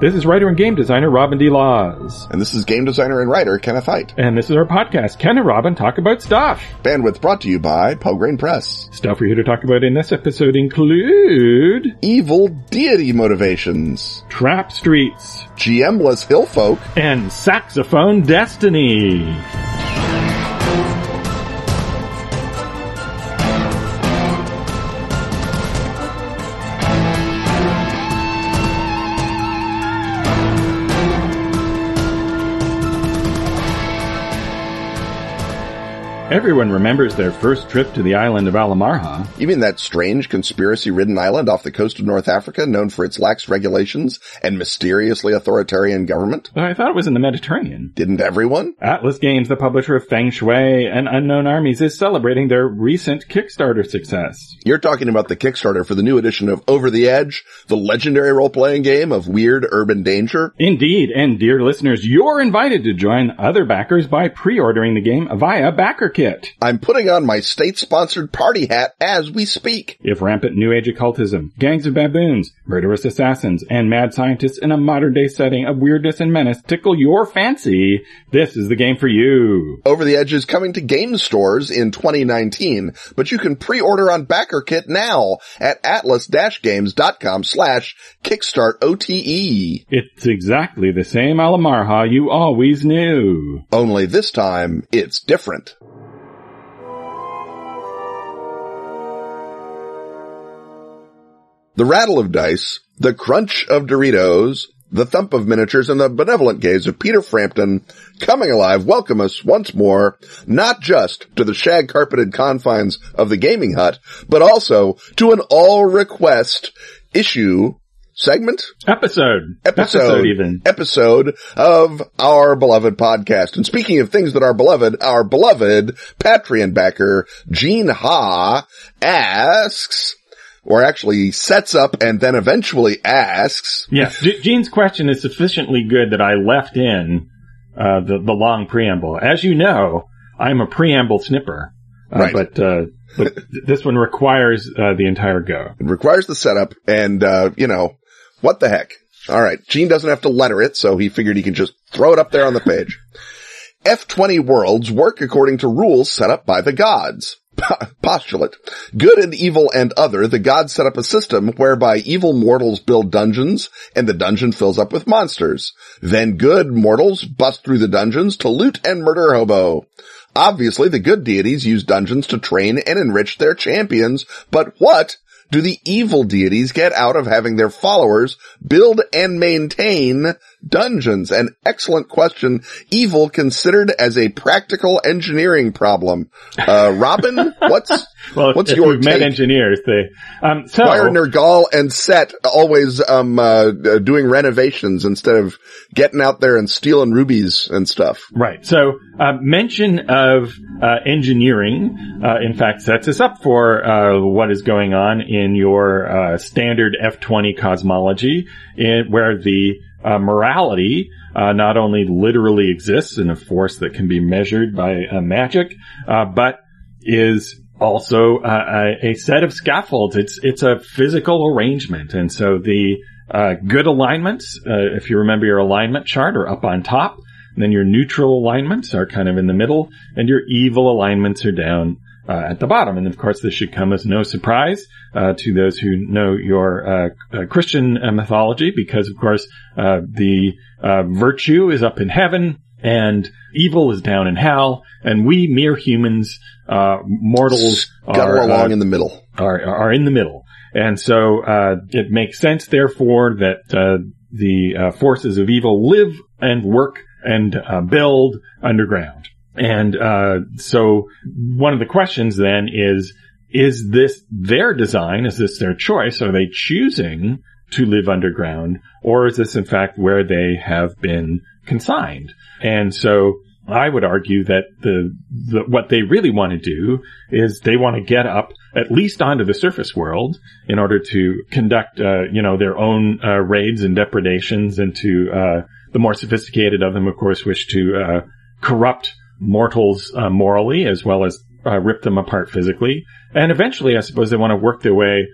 This is writer and game designer Robin D. Laws. And this is game designer and writer Kenneth Hite. And this is our podcast, Ken and Robin Talk About Stuff. Bandwidth brought to you by Pelgrane Press. Stuff we're here to talk about in this episode include Evil deity motivations, Trap Streets, GM-less hill folk, and Saxophone Destiny. Everyone remembers their first trip to the island of Al Amarja. You mean that strange conspiracy-ridden island off the coast of North Africa known for its lax regulations and mysteriously authoritarian government? I thought it was in the Mediterranean. Didn't everyone? Atlas Games, the publisher of Feng Shui and Unknown Armies, is celebrating their recent Kickstarter success. You're talking about the Kickstarter for the new edition of Over the Edge, the legendary role-playing game of weird urban danger? Indeed, and dear listeners, you're invited to join other backers by pre-ordering the game via BackerKit. I'm putting on my state-sponsored party hat as we speak. If rampant New Age occultism, gangs of baboons, murderous assassins, and mad scientists in a modern day setting of weirdness and menace tickle your fancy, this is the game for you. Over the Edge is coming to game stores in 2019, but you can pre-order on BackerKit now at atlas-games.com slash kickstart OTE. It's exactly the same Al Amarja you always knew. Only this time, it's different. The rattle of dice, the crunch of Doritos, the thump of miniatures, and the benevolent gaze of Peter Frampton coming alive welcome us once more, not just to the shag carpeted confines of the gaming hut, but also to an all request issue segment Episode. episode, even. episode of our beloved podcast. And speaking of things that are beloved, our beloved Patreon backer, Gene Ha, asks, or actually sets up and then eventually asks, Yes, G- Gene's question is sufficiently good that I left in uh, the the long preamble. As you know, I'm a preamble snipper, uh, Right. but uh, but this one requires uh, the entire go. it requires the setup and, uh, you know, what the heck? All right. Gene doesn't have to letter it, so he figured he can just throw it up there on the page. F20 worlds work according to rules set up by the gods. Postulate. Good and evil and other, the gods set up a system whereby evil mortals build dungeons and the dungeon fills up with monsters. Then good mortals bust through the dungeons to loot and murder hobo. Obviously the good deities use dungeons to train and enrich their champions, but what do the evil deities get out of having their followers build and maintain dungeons? An excellent question. Evil considered as a practical engineering problem. Uh, Robin, what's, Well, what's your met take? engineers, they um so Why are Nergal and Set always, um, uh, uh, doing renovations instead of getting out there and stealing rubies and stuff? Right. So, uh, mention of uh, engineering, uh, in fact, sets us up for uh, what is going on in your uh, standard F20 cosmology, in, where the uh, morality uh, not only literally exists in a force that can be measured by uh, magic, uh, but is also uh, a, set of scaffolds. It's it's a physical arrangement, and so the uh, good alignments, if you remember your alignment chart, are up on top. And then your neutral alignments are kind of in the middle, and your evil alignments are down uh, at the bottom. And of course, this should come as no surprise uh, to those who know your uh, uh, Christian uh, mythology, because of course uh, the uh, virtue is up in heaven and evil is down in hell, and we mere humans, uh, mortals, are, along in the middle. are are in the middle, and so uh, it makes sense, therefore, that uh, the uh, forces of evil live and work and uh, build underground. And uh, so, one of the questions then is: Is this their design? Is this their choice? Are they choosing to live underground, or is this in fact where they have been consigned? And so I would argue that the, the what they really want to do is they want to get up at least onto the surface world in order to conduct, uh, you know, their own uh, raids and depredations, and to uh, the more sophisticated of them, of course, wish to uh, corrupt mortals uh, morally as well as uh, rip them apart physically. And eventually, I suppose they want to work their way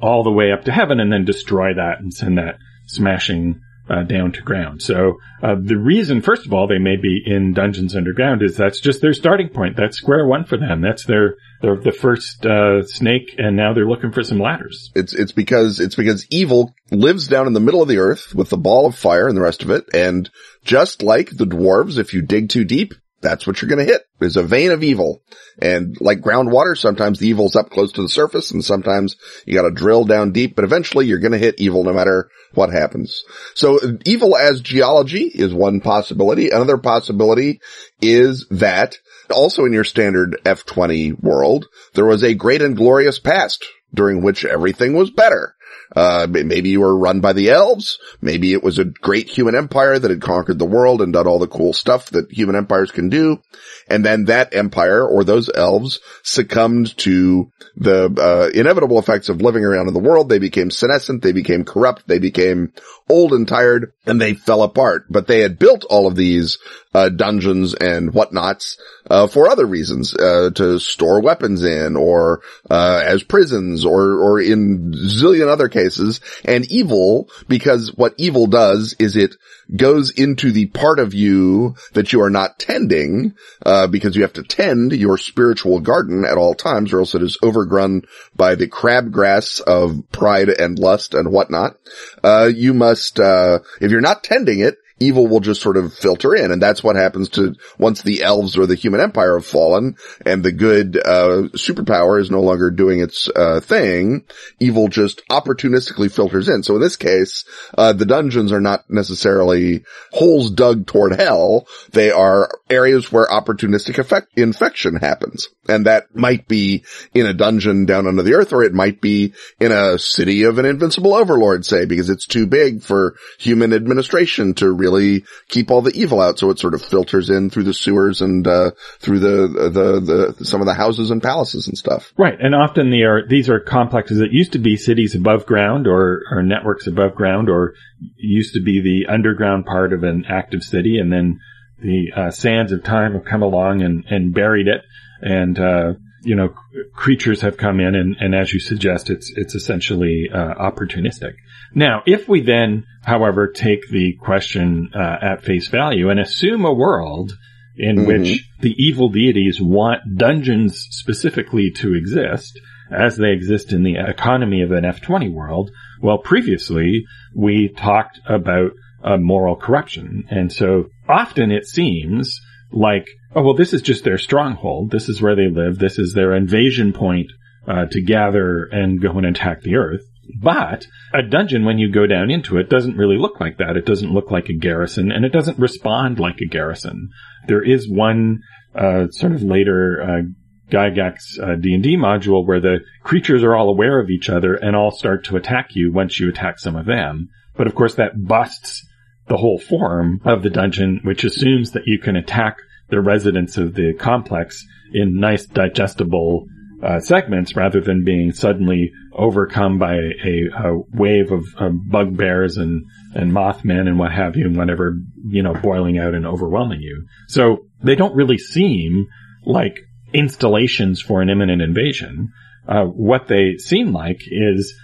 all the way up to heaven and then destroy that and send that smashing uh, down to ground. So uh, the reason, first of all, they may be in dungeons underground is that's just their starting point. That's square one for them. That's their the first uh, snake, and now they're looking for some ladders. It's it's because it's because evil lives down in the middle of the earth with the ball of fire and the rest of it, and just like the dwarves, if you dig too deep, that's what you're going to hit is a vein of evil. And like groundwater, sometimes the evil's up close to the surface and sometimes you got to drill down deep, but eventually you're going to hit evil no matter what happens. So evil as geology is one possibility. Another possibility is that also in your standard F20 world, there was a great and glorious past during which everything was better. Uh, maybe you were run by the elves. Maybe it was a great human empire that had conquered the world and done all the cool stuff that human empires can do. And then that empire or those elves succumbed to the uh, inevitable effects of living around in the world. They became senescent. They became corrupt. They became old and tired and they fell apart. But they had built all of these uh, dungeons and whatnots uh, for other reasons, uh, to store weapons in, or uh, as prisons, or or in zillion other cases. And evil, because what evil does is it goes into the part of you that you are not tending, uh, because you have to tend your spiritual garden at all times, or else it is overgrown by the crabgrass of pride and lust and whatnot. Uh, you must, uh, if you're not tending it, evil will just sort of filter in. And that's what happens to once the elves or the human empire have fallen and the good, uh, superpower is no longer doing its, uh, thing. Evil just opportunistically filters in. So in this case, uh, the dungeons are not necessarily holes dug toward hell. They are areas where opportunistic effect, infection happens. And that might be in a dungeon down under the earth, or it might be in a city of an invincible overlord, say, because it's too big for human administration to really really keep all the evil out. So it sort of filters in through the sewers and, uh, through the, the, the, some of the houses and palaces and stuff. Right. And often they are, these are complexes that used to be cities above ground or, or networks above ground or used to be the underground part of an active city. And then the uh, sands of time have come along and, and buried it. And, uh, you know, creatures have come in and, and as you suggest, it's, it's essentially, uh, opportunistic. Now, if we then, however, take the question, uh, at face value and assume a world in mm-hmm. which the evil deities want dungeons specifically to exist, as they exist in the economy of an F20 world, well, previously we talked about uh, moral corruption. And so often it seems like oh, well, this is just their stronghold. This is where they live. This is their invasion point uh, to gather and go and attack the earth. But a dungeon, when you go down into it, doesn't really look like that. It doesn't look like a garrison, and it doesn't respond like a garrison. There is one uh, sort of later uh, Gygax uh, D&D module where the creatures are all aware of each other and all start to attack you once you attack some of them. But of course that busts the whole form of the dungeon, which assumes that you can attack the residents of the complex in nice digestible uh, segments rather than being suddenly overcome by a, a wave of, bugbears and, and mothmen and what have you, and whatever, you know, boiling out and overwhelming you. So they don't really seem like installations for an imminent invasion. Uh, what they seem like is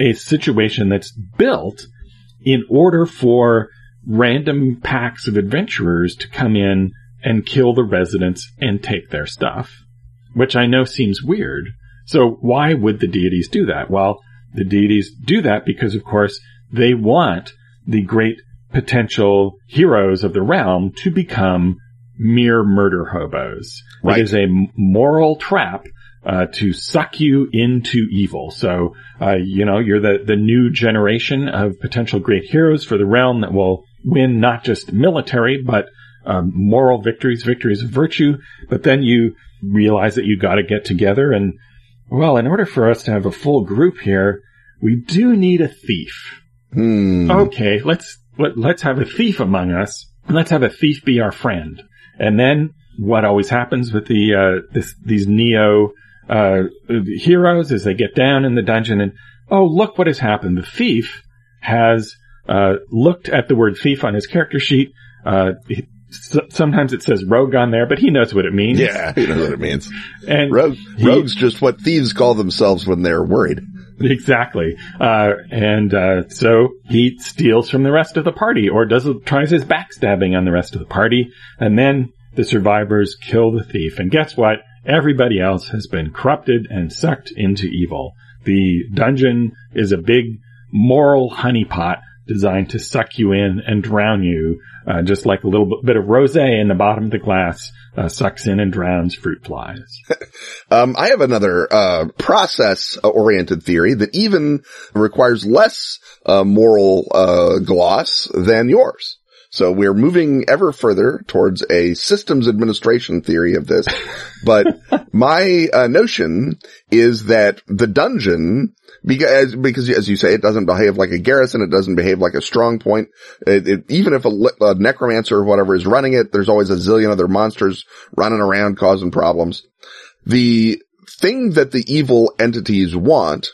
a situation that's built in order for random packs of adventurers to come in and kill the residents and take their stuff, which I know seems weird. So why would the deities do that? Well, the deities do that because, of course, they want the great potential heroes of the realm to become mere murder hobos. Right. It is a moral trap uh, to suck you into evil. So, uh, you know, you're the, the new generation of potential great heroes for the realm that will win not just military, but um, moral victories, victories of virtue, but then you realize that you got to get together and, well, in order for us to have a full group here, we do need a thief. Hmm. Okay, let's let, let's have a thief among us. Let's have a thief be our friend. And then what always happens with the uh, this, these neo uh, heroes is they get down in the dungeon and oh look what has happened. The thief has uh, looked at the word thief on his character sheet. Uh, sometimes it says rogue on there, but he knows what it means. Yeah, he knows what it means. and rogue, rogue's just what thieves call themselves when they're worried. Exactly. Uh, and, uh, so he steals from the rest of the party or does, tries his backstabbing on the rest of the party. And then the survivors kill the thief. And guess what? Everybody else has been corrupted and sucked into evil. The dungeon is a big moral honeypot designed to suck you in and drown you, uh, just like a little bit of rosé in the bottom of the glass uh, sucks in and drowns fruit flies. um, I have another uh, process-oriented theory that even requires less uh, moral uh, gloss than yours. So we're moving ever further towards a systems administration theory of this. But my uh, notion is that the dungeon, because, because as you say, it doesn't behave like a garrison. It doesn't behave like a strong point. It, it, even if a, a necromancer or whatever is running it, there's always a zillion other monsters running around causing problems. The thing that the evil entities want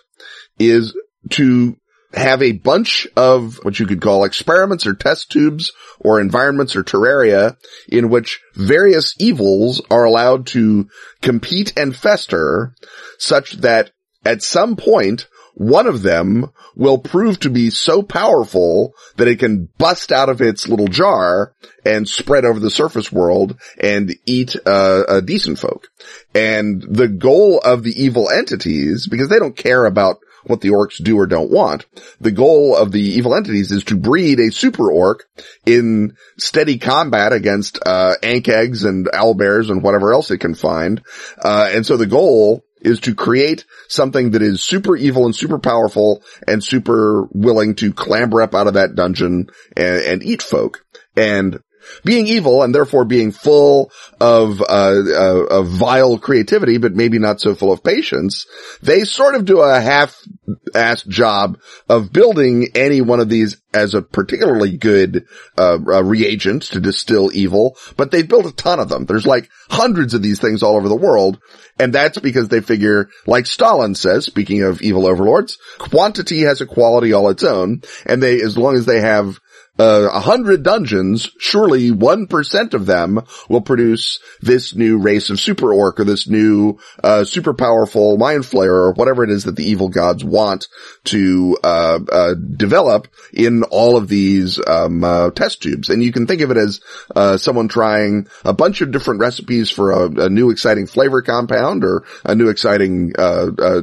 is to have a bunch of what you could call experiments or test tubes or environments or terraria in which various evils are allowed to compete and fester such that at some point one of them will prove to be so powerful that it can bust out of its little jar and spread over the surface world and eat uh, a decent folk. And the goal of the evil entities, because they don't care about what the orcs do or don't want. The goal of the evil entities is to breed a super orc in steady combat against, uh, ankhegs and owlbears and whatever else it can find. Uh, and so the goal is to create something that is super evil and super powerful and super willing to clamber up out of that dungeon and, and eat folk. And being evil and therefore being full of, uh, uh, of vile creativity, but maybe not so full of patience, they sort of do a half-assed job of building any one of these as a particularly good, uh, uh, reagent to distill evil, but they've built a ton of them. There's like hundreds of these things all over the world. And that's because they figure, like Stalin says, speaking of evil overlords, quantity has a quality all its own. And they, as long as they have uh, a hundred dungeons, surely one percent of them will produce this new race of super orc or this new, uh, super powerful mind flayer or whatever it is that the evil gods want to, uh, uh develop in all of these, um, uh, test tubes. And you can think of it as, uh, someone trying a bunch of different recipes for a, a new exciting flavor compound or a new exciting,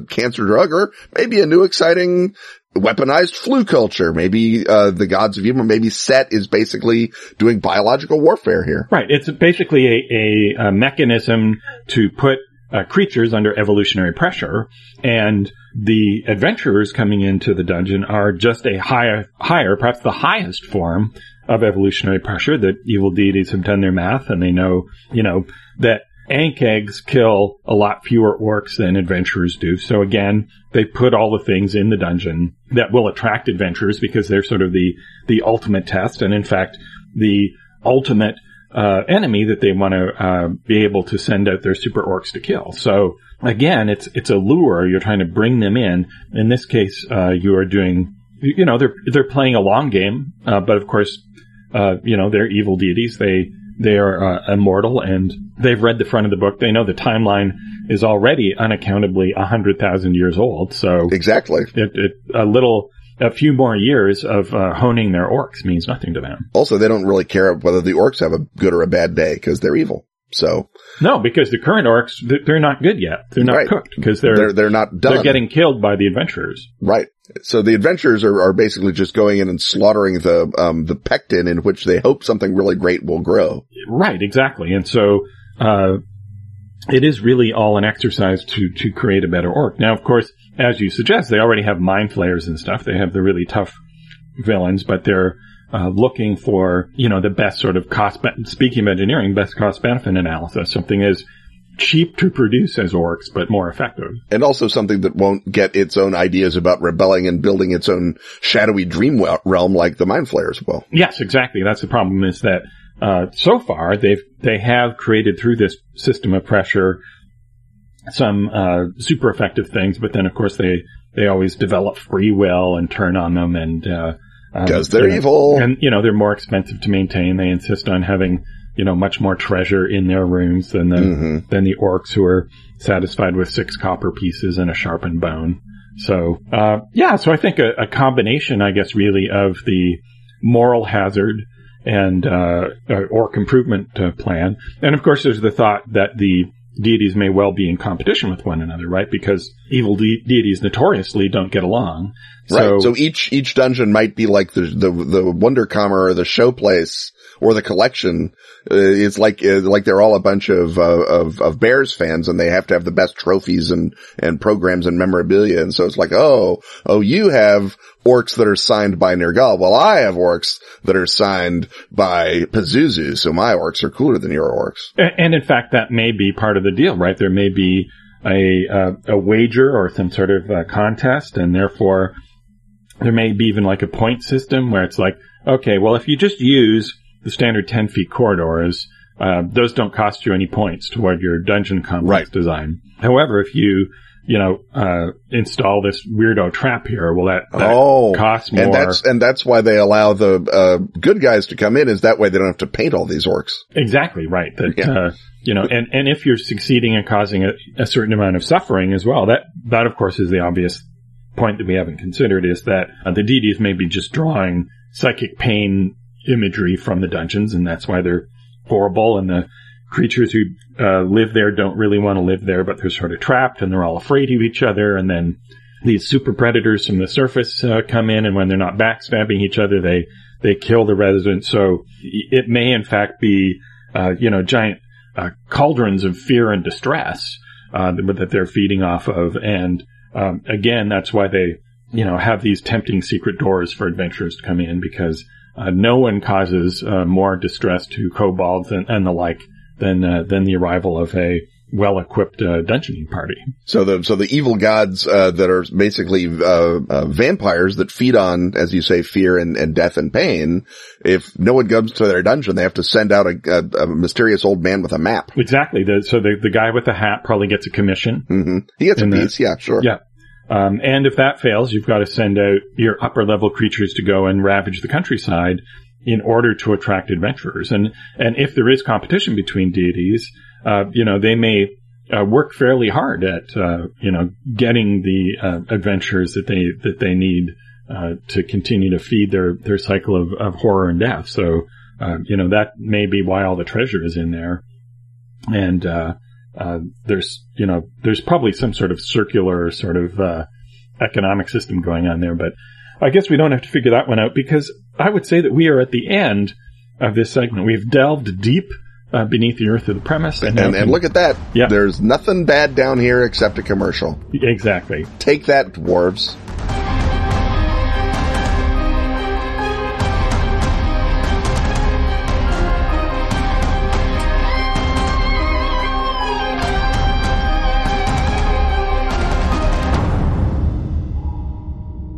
cancer drug or maybe a new exciting weaponized flu culture. Maybe uh, the gods of evil. Maybe Set is basically doing biological warfare here. Right. It's basically a, a, a mechanism to put uh, creatures under evolutionary pressure, and the adventurers coming into the dungeon are just a higher, higher, perhaps the highest form of evolutionary pressure. That evil deities have done their math, and they know, you know, that Ankhegs kill a lot fewer orcs than adventurers do. So again, they put all the things in the dungeon that will attract adventurers because they're sort of the, the ultimate test. And in fact, the ultimate, uh, enemy that they want to, uh, be able to send out their super orcs to kill. So again, it's, it's a lure. You're trying to bring them in. In this case, uh, you are doing, you know, they're, they're playing a long game. Uh, but of course, uh, you know, they're evil deities. They, they are uh, immortal and they've read the front of the book. They know the timeline is already unaccountably a hundred thousand years old. So exactly, it, it, a little, a few more years of uh, honing their orcs means nothing to them. Also, they don't really care whether the orcs have a good or a bad day because they're evil. So no, because the current orcs they're not good yet. They're not right. cooked because they're, they're they're not done. They're getting killed by the adventurers. Right. So the adventurers are, are basically just going in and slaughtering the um, the pectin in which they hope something really great will grow. Right. Exactly. And so uh, it is really all an exercise to to create a better orc. Now, of course, as you suggest, they already have mind flayers and stuff. They have the really tough villains, but they're uh, looking for, you know, the best sort of cost, speaking of engineering, best cost benefit analysis. Something is cheap to produce as orcs, but more effective. And also something that won't get its own ideas about rebelling and building its own shadowy dream realm like the mind flayers will. Yes, exactly. That's the problem is that, uh, so far they've, they have created through this system of pressure some, uh, super effective things, but then of course they, they always develop free will and turn on them and, uh, because um, they're evil. And, you know, they're more expensive to maintain. They insist on having, you know, much more treasure in their rooms than the, mm-hmm. than the orcs who are satisfied with six copper pieces and a sharpened bone. So, uh, yeah, so I think a, a, combination, I guess, really of the moral hazard and uh, orc improvement uh, plan, and of course, there's the thought that the deities may well be in competition with one another, right? Because evil de- deities notoriously don't get along. So, right. So each each dungeon might be like the the the Wunderkammer or the show place or the collection. Uh, it's like uh, like they're all a bunch of, uh, of of Bears fans, and they have to have the best trophies and and programs and memorabilia. And so it's like, oh, oh, you have orcs that are signed by Nergal. Well, I have orcs that are signed by Pazuzu, so my orcs are cooler than your orcs. And, in fact, that may be part of the deal, right? There may be a uh, a wager or some sort of uh, contest, and therefore there may be even like a point system where it's like, okay, well, if you just use the standard 10 feet corridors, uh, those don't cost you any points toward your dungeon complex right. design. However, if you you know, uh, install this weirdo trap here. Well, that, that oh, costs more. And that's, and that's why they allow the, uh, good guys to come in is that way they don't have to paint all these orcs. Exactly, right. That, yeah. uh, you know, and, and if you're succeeding in causing a, a, certain amount of suffering as well, that, that of course is the obvious point that we haven't considered is that uh, the deities may be just drawing psychic pain imagery from the dungeons and that's why they're horrible and the, creatures who uh, live there don't really want to live there, but they're sort of trapped and they're all afraid of each other. And then these super predators from the surface uh, come in, and when they're not backstabbing each other, they they kill the residents. So it may, in fact, be uh, you know giant uh, cauldrons of fear and distress uh, that they're feeding off of. And um, again, that's why they you know have these tempting secret doors for adventurers to come in because. Uh, no one causes more distress to kobolds and, and the like than uh, than the arrival of a well-equipped uh, dungeoning party. So the so the evil gods uh, that are basically uh, uh, vampires that feed on, as you say, fear and, and death and pain. If no one comes to their dungeon, they have to send out a, a, a mysterious old man with a map. Exactly. The, so the the guy with the hat probably gets a commission. Mm-hmm. He gets a piece. The, yeah, sure. Yeah. Um, and if that fails, you've got to send out your upper level creatures to go and ravage the countryside in order to attract adventurers. And and if there is competition between deities, uh, you know, they may uh, work fairly hard at uh, you know getting the uh, adventurers that they that they need uh, to continue to feed their their cycle of, of horror and death. So uh, you know that may be why all the treasure is in there. And there's you know there's probably some sort of circular sort of economic system going on there, but I guess we don't have to figure that one out because I would say that we are at the end of this segment. We've delved deep uh, beneath the earth of the premise. And, and, and, look at that. Yeah. There's nothing bad down here except a commercial. Exactly. Take that, dwarves.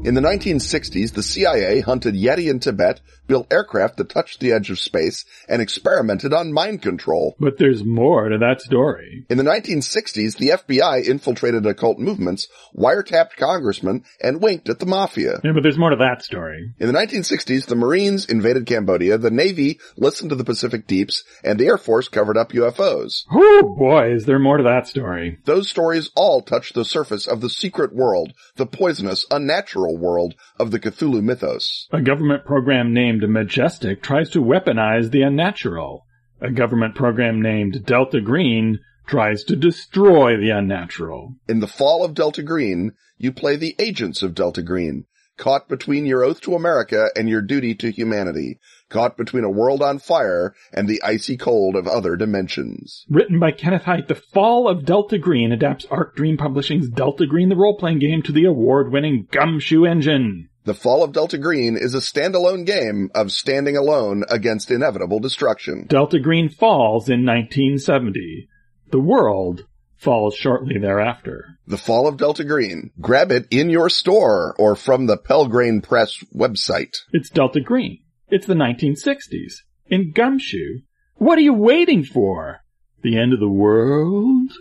In the 1960s, the CIA hunted Yeti in Tibet, built aircraft that touched the edge of space, and experimented on mind control. But there's more to that story. In the 1960s, the FBI infiltrated occult movements, wiretapped congressmen, and winked at the mafia. Yeah, but there's more to that story. In the 1960s, the Marines invaded Cambodia, the Navy listened to the Pacific Deeps, and the Air Force covered up UFOs. Oh boy, is there more to that story. Those stories all touch the surface of the secret world, the poisonous, unnatural world of the Cthulhu mythos. A government program named Majestic tries to weaponize the unnatural. A government program named Delta Green tries to destroy the unnatural. In the fall of Delta Green, you play the agents of Delta Green, caught between your oath to America and your duty to humanity, caught between a world on fire and the icy cold of other dimensions. Written by Kenneth Hite, The Fall of Delta Green adapts Arc Dream Publishing's Delta Green the role-playing game to the award-winning Gumshoe engine. The Fall of Delta Green is a standalone game of standing alone against inevitable destruction. Delta Green falls in 1970. The world falls shortly thereafter. The Fall of Delta Green. Grab it in your store or from the Pelgrane Press website. It's Delta Green. It's the 1960s. In Gumshoe. What are you waiting for? The end of the world?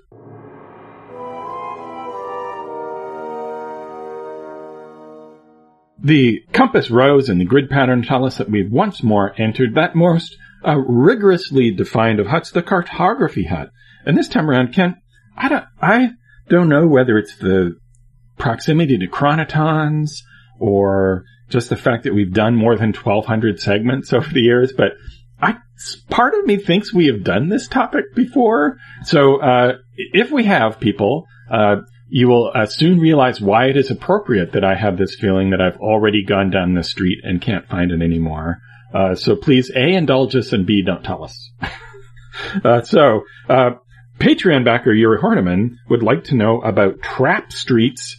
The compass rose and the grid pattern tell us that we've once more entered that most uh, rigorously defined of huts, the cartography hut. And this time around, Ken, I don't, I don't know whether it's the proximity to chronotons or just the fact that we've done more than 1200 segments over the years, but I, part of me thinks we have done this topic before. So, uh, if we have people, uh, you will uh, soon realize why it is appropriate that I have this feeling that I've already gone down the street and can't find it anymore. Uh, so please, A, indulge us, and B, don't tell us. uh, so, uh, Patreon backer Yuri Horneman would like to know about trap streets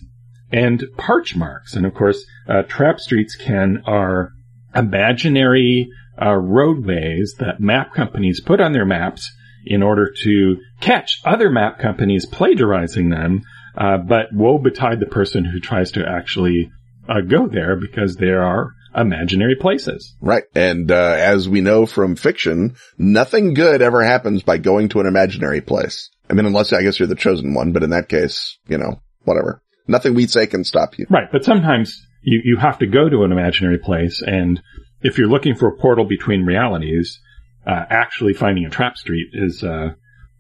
and parch marks. And of course, uh, trap streets can are imaginary uh, roadways that map companies put on their maps in order to catch other map companies plagiarizing them. Uh, but woe betide the person who tries to actually uh, go there because there are imaginary places. Right. And, uh, as we know from fiction, nothing good ever happens by going to an imaginary place. I mean, unless I guess you're the chosen one, but in that case, you know, whatever. Nothing we say can stop you. Right. But sometimes you, you have to go to an imaginary place. And if you're looking for a portal between realities, uh, actually finding a trap street is, uh,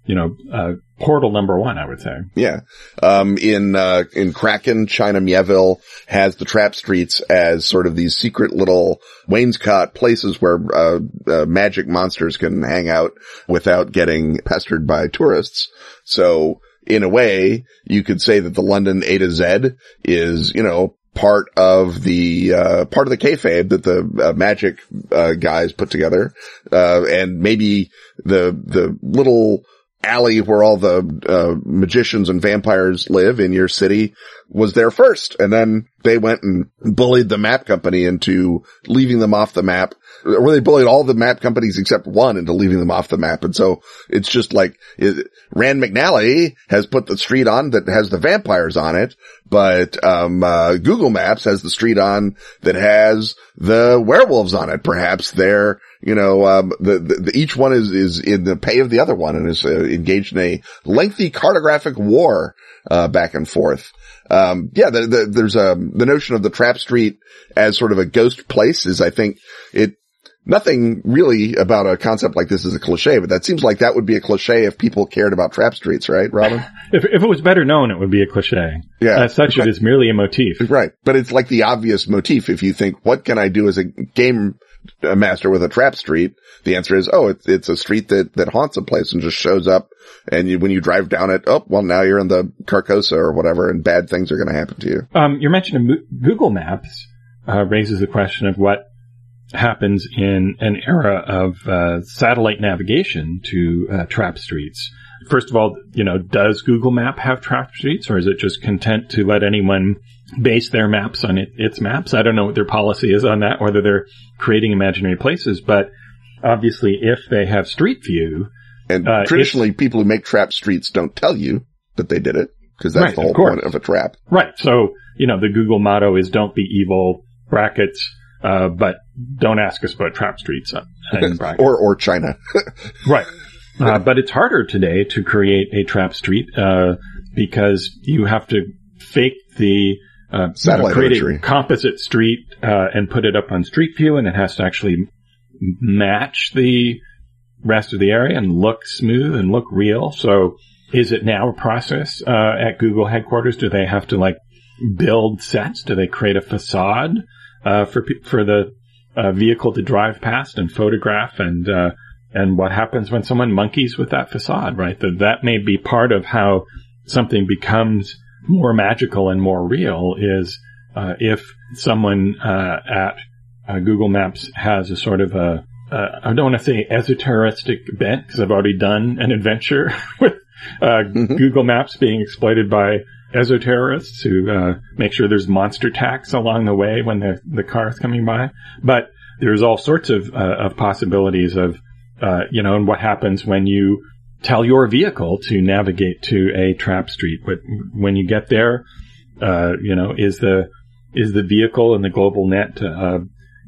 you know, uh, portal number one, I would say. Yeah. Um, in, uh, in Kraken, China Mieville has the trap streets as sort of these secret little wainscot places where, uh, uh, magic monsters can hang out without getting pestered by tourists. So, in a way, you could say that the London A to Z is, you know, part of the uh, part of the kayfabe that the uh, magic uh, guys put together, uh, and maybe the the little alley where all the uh, magicians and vampires live in your city was there first, and then they went and bullied the map company into leaving them off the map. Or they bullied all the map companies except one into leaving them off the map. And so it's just like it, Rand McNally has put the street on that has the vampires on it, but um, uh, Google Maps has the street on that has the werewolves on it. Perhaps they're you know, um, the, the, the, each one is, is in the pay of the other one and is uh, engaged in a lengthy cartographic war, uh, back and forth. Um, yeah, the, the, there's a, um, the notion of the trap street as sort of a ghost place is, I think it, nothing really about a concept like this is a cliche, but that seems like that would be a cliche if people cared about trap streets, right, Robin? if, if it was better known, it would be a cliche. Yeah. As such, it is merely a motif. Right. But it's like the obvious motif. If you think, what can I do as a game master with a trap street? The answer is, oh, it's, it's a street that, that haunts a place and just shows up. And you, when you drive down it, oh, well, now you're in the Carcosa or whatever and bad things are going to happen to you. Um, you're mentioning Google Maps, uh, raises the question of what happens in an era of uh, satellite navigation to uh, trap streets. First of all, you know, does Google Map have trap streets, or is it just content to let anyone base their maps on it, its maps? I don't know what their policy is on that, whether they're creating imaginary places, but obviously, if they have Street View, and uh, traditionally, people who make trap streets don't tell you that they did it because that's right, the whole point of a trap. Right. So, you know, the Google motto is "Don't be evil." Brackets uh, but don't ask us about trap streets uh, or or China. right. Uh, but it's harder today to create a trap street uh, because you have to fake the uh, satellite create imagery. a composite street uh, and put it up on Street View, and it has to actually match the rest of the area and look smooth and look real. So, is it now a process at Google headquarters? Do they have to like build sets? Do they create a facade? Uh, for for the uh, vehicle to drive past and photograph and uh, and what happens when someone monkeys with that facade, right? That that may be part of how something becomes more magical and more real is uh, if someone uh, at uh, Google Maps has a sort of a I don't want to say esoteristic bent because I've already done an adventure with mm-hmm. Google Maps being exploited by esoterrorists who uh, make sure there's monster tax along the way when the the car is coming by. But there's all sorts of uh, of possibilities of uh, you know, and what happens when you tell your vehicle to navigate to a trap street. But when you get there, uh, you know, is the is the vehicle and the global net uh,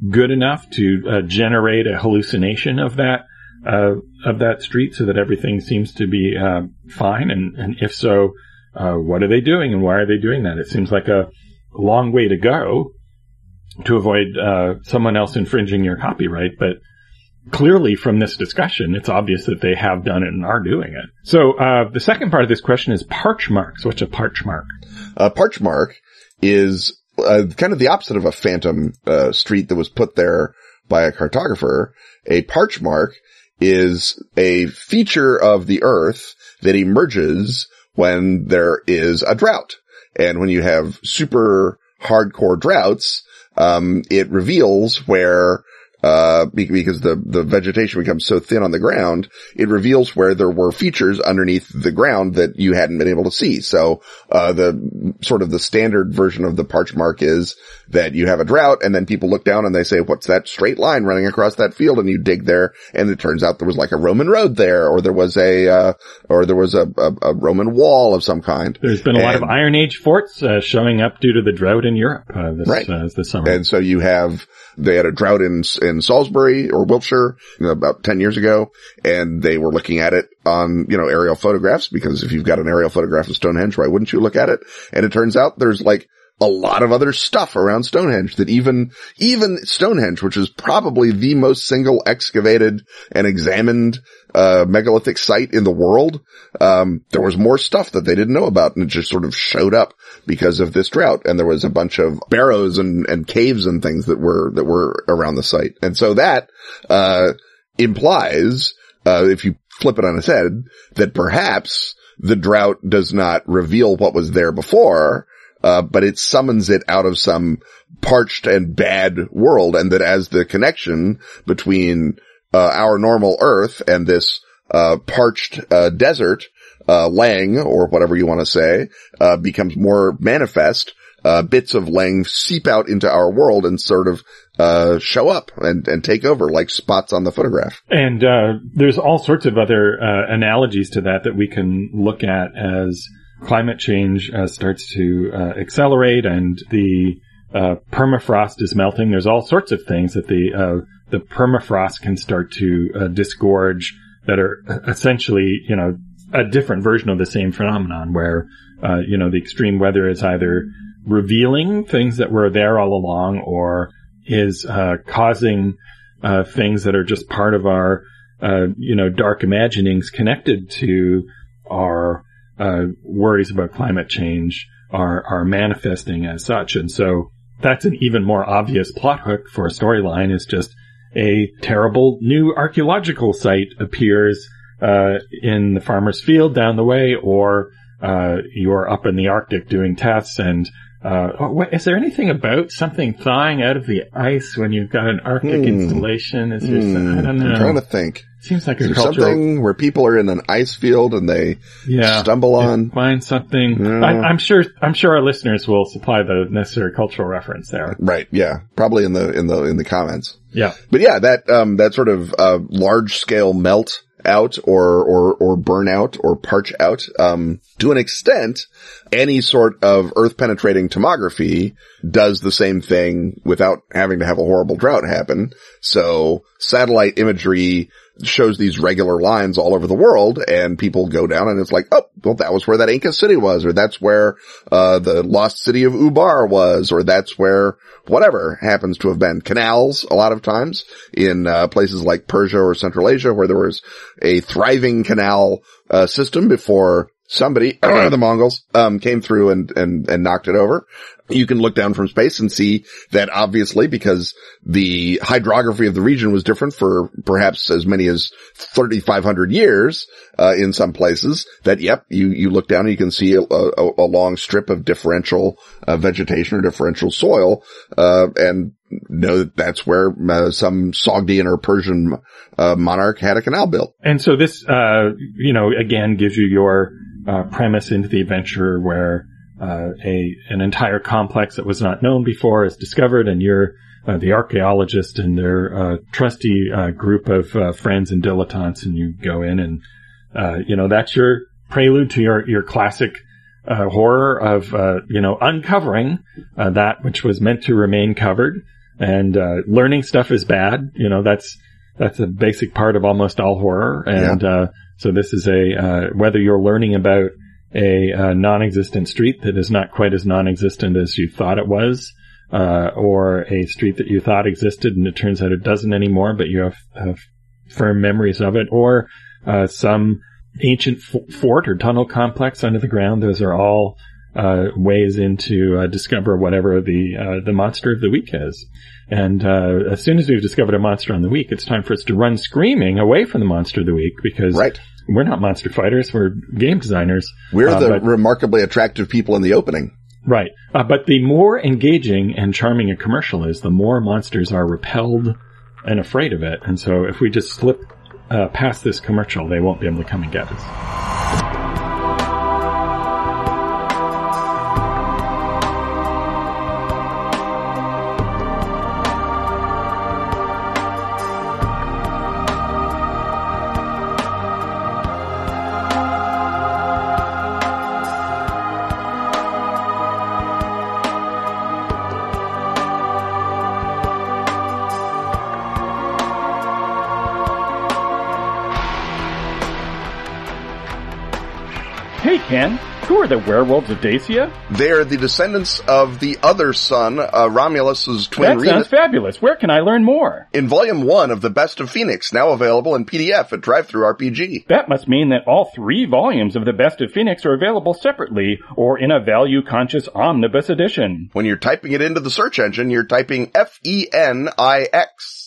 good enough to uh, generate a hallucination of that of that street so that everything seems to be fine? And, and if so, uh, what are they doing and why are they doing that? It seems like a long way to go to avoid uh, someone else infringing your copyright, but clearly from this discussion, it's obvious that they have done it and are doing it. So uh, the second part of this question is parch marks. What's a parch mark? A parch mark is uh, kind of the opposite of a phantom uh, street that was put there by a cartographer. A parch mark is a feature of the earth that emerges when there is a drought. And when you have super hardcore droughts, um, it reveals where uh, because the, the vegetation becomes so thin on the ground, it reveals where there were features underneath the ground that you hadn't been able to see. So, uh, the sort of the standard version of the parch mark is that you have a drought and then people look down and they say, what's that straight line running across that field? And you dig there and it turns out there was like a Roman road there or there was a, uh, or there was a, a, a, Roman wall of some kind. There's been a and, lot of Iron Age forts, uh, showing up due to the drought in Europe, uh, this, right. Uh, this summer. And so you have, they had a drought in, in Salisbury or Wiltshire you know, about 10 years ago and they were looking at it on, you know, aerial photographs because if you've got an aerial photograph of Stonehenge, why wouldn't you look at it? And it turns out there's like a lot of other stuff around Stonehenge that even, even Stonehenge, which is probably the most single excavated and examined, uh, megalithic site in the world, um, there was more stuff that they didn't know about and it just sort of showed up because of this drought. And there was a bunch of barrows and, and caves and things that were, that were around the site. And so that, uh, implies, uh, if you flip it on its head, that perhaps the drought does not reveal what was there before, uh, but it summons it out of some parched and bad world and that as the connection between, uh, our normal earth and this, uh, parched, uh, desert, uh, Leng or whatever you want to say, uh, becomes more manifest, uh, bits of Leng seep out into our world and sort of, uh, show up and, and take over like spots on the photograph. And, uh, there's all sorts of other, uh, analogies to that that we can look at as, climate change uh, starts to uh, accelerate and the uh, permafrost is melting. There's all sorts of things that the uh, the permafrost can start to uh, disgorge that are essentially, you know, a different version of the same phenomenon where, uh, you know, the extreme weather is either revealing things that were there all along or is causing things that are just part of our, you know, dark imaginings connected to our uh, worries about climate change are are manifesting as such, and so that's an even more obvious plot hook for a storyline. Is just a terrible new archaeological site appears uh, in the farmer's field down the way, or uh, you're up in the Arctic doing tests and uh, oh, is there anything about something thawing out of the ice when you've got an Arctic hmm. installation? Is there some, I don't know. I'm trying to think. Seems like is a cultural... something where people are in an ice field and they yeah, stumble on find something. Yeah. I, am sure. I'm sure our listeners will supply the necessary cultural reference there. Right. Yeah. Probably in the in the in the comments. Yeah. But yeah, that um that sort of uh large scale melt out or, or, or burn out or parch out. Um, to an extent, any sort of earth penetrating tomography does the same thing without having to have a horrible drought happen. So satellite imagery shows these regular lines all over the world and people go down and it's like, oh, well, that was where that Inca city was, or that's where, uh, the lost city of Ubar was, or that's where whatever happens to have been. Canals, a lot of times in, uh, places like Persia or Central Asia where there was a thriving canal, uh, system before somebody, the Mongols, um, came through and, and, and knocked it over you can look down from space and see that obviously because the hydrography of the region was different for perhaps as many as 3,500 years, uh, in some places that, yep, you, you look down and you can see a, a, a long strip of differential uh, vegetation or differential soil, uh, and know that that's where uh, some Sogdian or Persian uh, monarch had a canal built. And so this, uh, you know, again gives you your premise into the adventure where uh, a an entire complex that was not known before is discovered, and you're uh, the archaeologist and their uh, trusty uh, group of uh, friends and dilettantes, and you go in and uh, you know that's your prelude to your your classic horror of you know uncovering that which was meant to remain covered, and learning stuff is bad. You know that's that's a basic part of almost all horror, and yeah. so this is a whether you're learning about a, a non-existent street that is not quite as non-existent as you thought it was, uh, or a street that you thought existed and it turns out it doesn't anymore, but you have, have firm memories of it, or uh, some ancient f- fort or tunnel complex under the ground. Those are all uh, ways into uh, discover whatever the uh, the monster of the week is. And uh, as soon as we've discovered a monster on the week, it's time for us to run screaming away from the monster of the week because Right. We're not monster fighters, we're game designers. We're Uh, the but- remarkably attractive people in the opening. Right. Uh, but the more engaging and charming a commercial is, the more monsters are repelled and afraid of it. And so if we just slip uh, past this commercial, they won't be able to come and get us. Ken, who are the werewolves of Dacia? They're the descendants of the other son, uh, Romulus's twin That Remus. sounds fabulous. Where can I learn more? in volume one of The Best of Fenix, now available in PDF at DriveThru RPG. That must mean that all three volumes of The Best of Fenix are available separately or in a value-conscious omnibus edition. When you're typing it into the search engine, you're typing E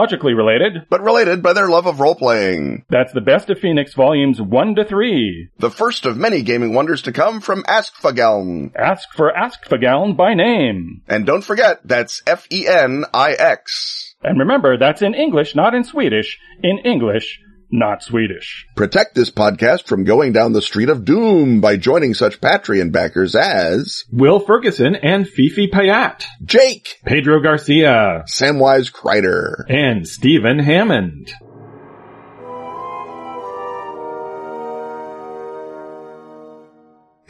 biologically related. but related by their love of role-playing. That's the best of Fenix volumes 1 to 3. The first of many gaming wonders to come from Askfageln. Ask for Askfageln by name. And don't forget, that's F E N I X. And remember, that's in English, not in Swedish. In English, not Swedish. Protect this podcast from going down the street of doom by joining such Patreon backers as Will Ferguson and Fifi Payat, Jake, Pedro Garcia, Samwise Kreider, and Stephen Hammond.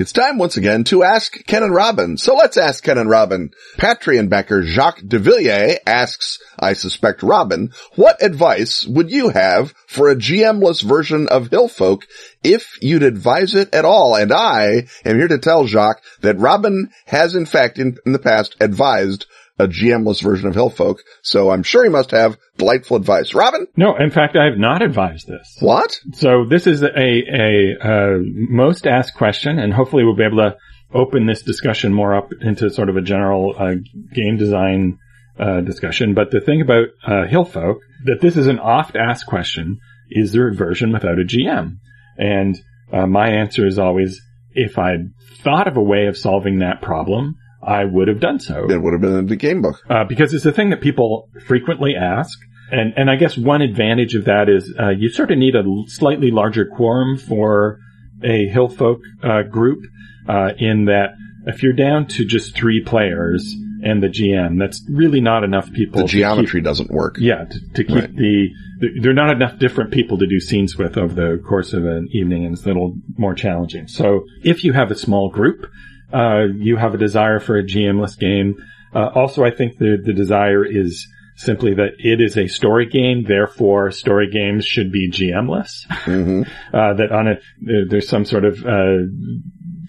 It's time once again to ask Ken and Robin. So let's ask Ken and Robin. Patreon backer Jacques de Villiers asks, I suspect Robin, what advice would you have for a GM-less version of Hillfolk if you'd advise it at all? And I am here to tell Jacques that Robin has in fact in, in the past advised a GM-less version of Hillfolk. So I'm sure he must have delightful advice. Robin? No, in fact, I have not advised this. What? So this is a, a, uh, most asked question, and hopefully we'll be able to open this discussion more up into sort of a general uh, game design uh, discussion. But the thing about uh, Hillfolk, that this is an oft asked question, is there a version without a GM? And uh, my answer is always, if I'd thought of a way of solving that problem, I would have done so It would have been in the game book. uh, because it's a thing that people frequently ask. And, and I guess one advantage of that is uh, you sort of need a slightly larger quorum for a Hillfolk uh, group uh, in that if you're down to just three players and the GM, that's really not enough people. The to keep- geometry doesn't work. yeah, to, to keep Right. the, the, there are not enough different people to do scenes with over the course of an evening and it's a little more challenging. So if you have a small group, uh, you have a desire for a GM-less game. Uh, also, I think the, the desire is simply that it is a story game, therefore story games should be GM-less. hmm uh, that on a, there, there's some sort of, uh,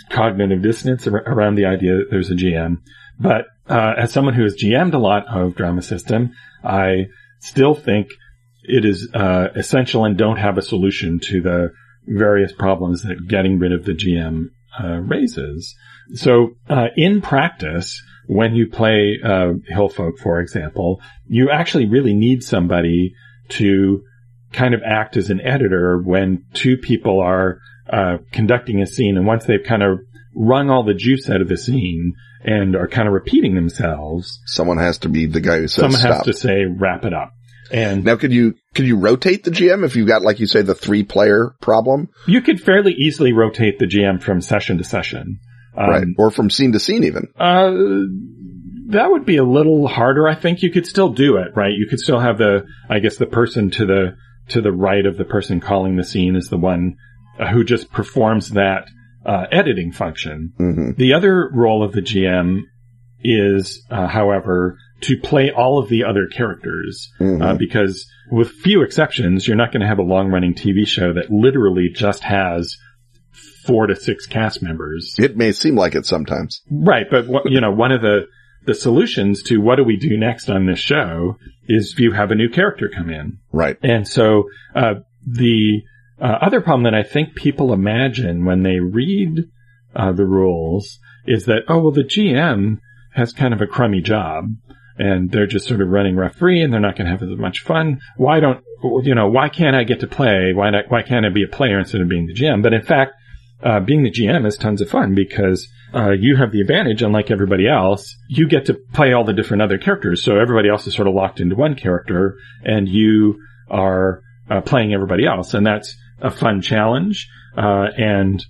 cognitive dissonance ar- around the idea that there's a GM. But, uh, as someone who has GM'd a lot of drama system, I still think it is, uh, essential and don't have a solution to the various problems that getting rid of the GM, uh, raises. So, uh, in practice, when you play, uh, Hillfolk, for example, you actually really need somebody to kind of act as an editor when two people are uh, conducting a scene, and once they've kind of wrung all the juice out of the scene and are kind of repeating themselves, Someone has to be the guy who says someone stop. has to say wrap it up. And Now, could you could you rotate the GM if you've got, like you say, the three player problem, you could fairly easily rotate the GM from session to session. Um, right? Or from scene to scene, even. Uh, that would be a little harder. I think you could still do it, right? You could still have the, I guess, the person to the to the right of the person calling the scene is the one uh, who just performs that uh, editing function. Mhm. The other role of the GM is, uh, however, to play all of the other characters, Mhm. uh, because with few exceptions, you're not going to have a long-running TV show that literally just has four to six cast members. It may seem like it sometimes. Right, but what, you know, one of the the solutions to what do we do next on this show is you have a new character come in. Right. And so uh, the uh, other problem that I think people imagine when they read uh, the rules is that oh well the GM has kind of a crummy job and they're just sort of running referee and they're not going to have as much fun. Why don't you know why can't I get to play? Why not, why can't I be a player instead of being the GM? But in fact, uh, being the GM is tons of fun because uh, you have the advantage, unlike everybody else. You get to play all the different other characters, so everybody else is sort of locked into one character, and you are uh, playing everybody else, and that's a fun challenge. Uh, and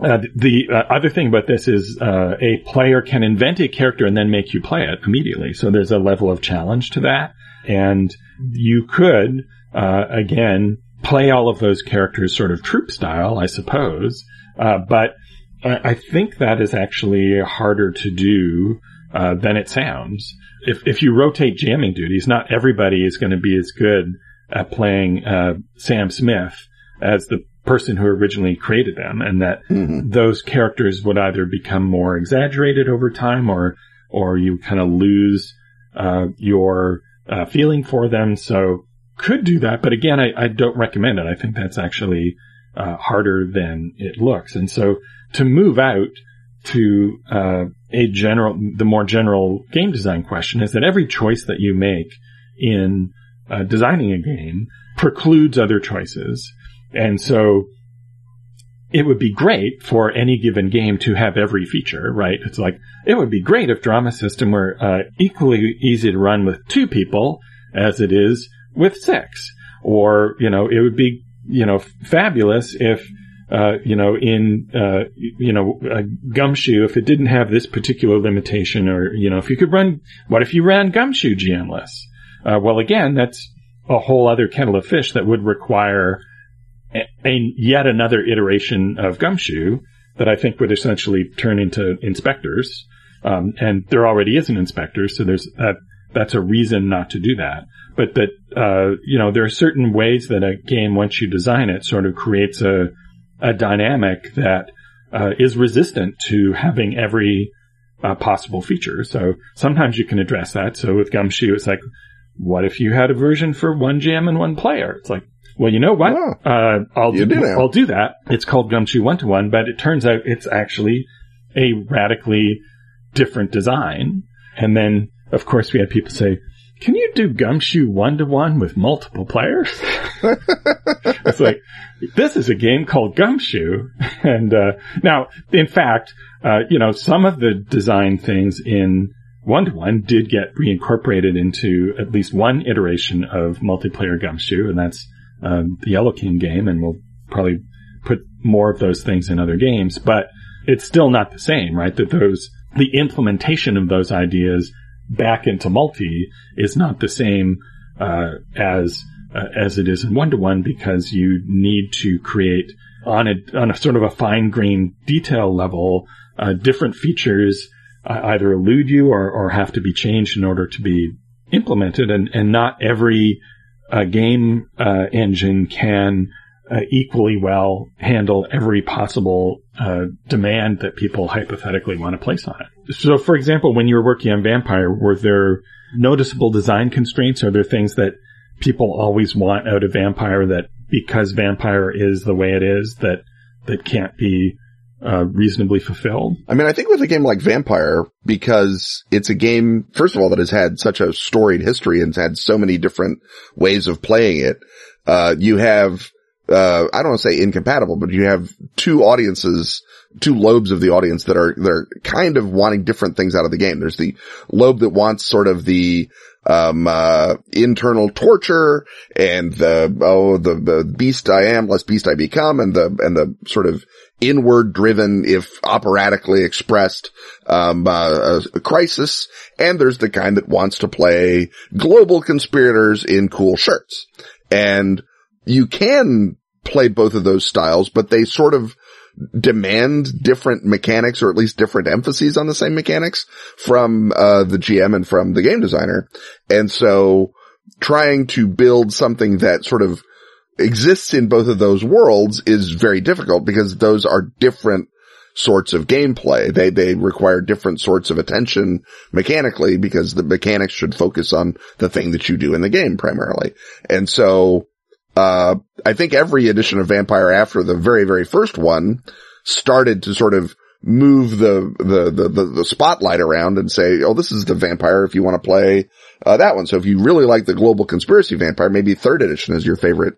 uh, the uh, other thing about this is uh, a player can invent a character and then make you play it immediately. So there's a level of challenge to that, and you could uh, again play all of those characters sort of troupe style, I suppose. Uh, but I I think that is actually harder to do uh, than it sounds. If if you rotate jamming duties, not everybody is going to be as good at playing uh, Sam Smith as the person who originally created them, and that Mhm. those characters would either become more exaggerated over time, or or you kind of lose uh, your uh, feeling for them. So could do that, but again, I, I don't recommend it. I think that's actually uh, harder than it looks. And so to move out to uh, a general, the more general game design question is that every choice that you make in uh, designing a game precludes other choices. And so it would be great for any given game to have every feature, right? It's like, it would be great if drama system were uh, equally easy to run with two people as it is with sex. Or, you know, it would be, you know, fabulous if, uh, you know, in, uh, you know, uh, Gumshoe, if it didn't have this particular limitation or, you know, if you could run, what if you ran Gumshoe GMless? Uh, well, again, that's a whole other kettle of fish that would require a, a yet another iteration of Gumshoe that I think would essentially turn into InSpectres. Um, and there already is an inspector, so there's that. That's a reason not to do that. But that uh, you know there are certain ways that a game, once you design it, sort of creates a a dynamic that uh, is resistant to having every uh, possible feature. So sometimes you can address that. So with Gumshoe, it's like, what if you had a version for one jam and one player? It's like, well, you know what? Uh, I'll do, do. I'll do that. It's called Gumshoe one to one, but it turns out it's actually a radically different design. And then, of course, we had people say, can you do Gumshoe one to one with multiple players? it's like, this is a game called Gumshoe. And, uh, now, in fact, uh, you know, some of the design things in one to one did get reincorporated into at least one iteration of multiplayer Gumshoe, and that's, um, the Yellow King game, and we'll probably put more of those things in other games, but it's still not the same, right? That those, the implementation of those ideas back into multi is not the same, uh, as, uh, as it is in one to one because you need to create on a, on a sort of a fine grained detail level, uh, different features uh, either elude you or, or have to be changed in order to be implemented. And, and not every uh, game uh, engine can uh, equally well handle every possible uh, demand that people hypothetically want to place on it. So, for example, when you were working on Vampire, were there noticeable design constraints? Are there things that people always want out of Vampire that because Vampire is the way it is that that can't be uh, reasonably fulfilled? I mean, I think with a game like Vampire, because it's a game, first of all, that has had such a storied history and has had so many different ways of playing it, uh, you have, uh, I don't want to say incompatible, but you have two audiences, two lobes of the audience that are, that are kind of wanting different things out of the game. There's the lobe that wants sort of the, um, uh, internal torture and the, oh, the, the beast I am, less beast I become and the, and the sort of inward driven, if operatically expressed, um, uh, a crisis. And there's the kind that wants to play global conspirators in cool shirts. And you can play both of those styles, but they sort of demand different mechanics or at least different emphases on the same mechanics from uh, the GM and from the game designer. And so trying to build something that sort of exists in both of those worlds is very difficult because those are different sorts of gameplay. They, they require different sorts of attention mechanically because the mechanics should focus on the thing that you do in the game primarily. And so, uh, I think every edition of Vampire after the very, very first one started to sort of move the, the, the, the, spotlight around and say, oh, this is the vampire if you want to play, uh, that one. So if you really like the global conspiracy vampire, maybe third edition is your favorite,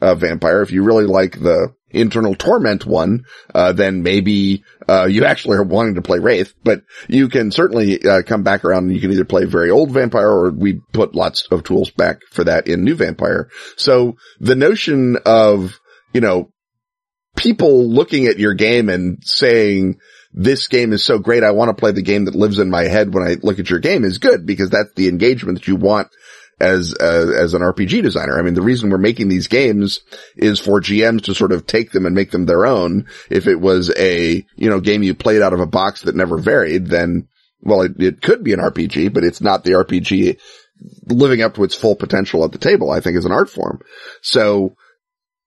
uh, vampire. If you really like the internal torment one, uh, then maybe, uh, you actually are wanting to play Wraith, but you can certainly, uh, come back around and you can either play very old vampire or we put lots of tools back for that in new vampire. So the notion of, you know, people looking at your game and saying, this game is so great. I want to play the game that lives in my head when I look at your game is good because that's the engagement that you want as, uh, as an RPG designer. I mean, the reason we're making these games is for GMs to sort of take them and make them their own. If it was a, you know, game you played out of a box that never varied, then, well, it, it could be an RPG, but it's not the RPG living up to its full potential at the table, I think, as an art form. So,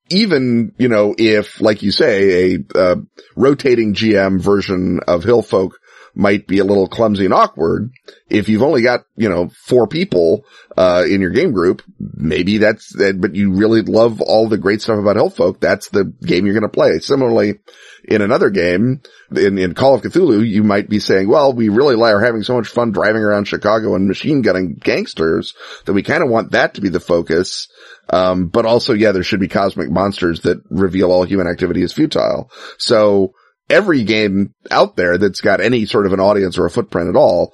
even, you know, if, like you say, a uh, rotating GM version of Hillfolk might be a little clumsy and awkward, if you've only got, you know, four people, uh, in your game group, maybe that's, but you really love all the great stuff about Hillfolk, that's the game you're going to play. Similarly, in another game, in, in Call of Cthulhu, you might be saying, well, we really are having so much fun driving around Chicago and machine gunning gangsters that we kind of want that to be the focus. Um, but also, yeah, there should be cosmic monsters that reveal all human activity is futile. So every game out there that's got any sort of an audience or a footprint at all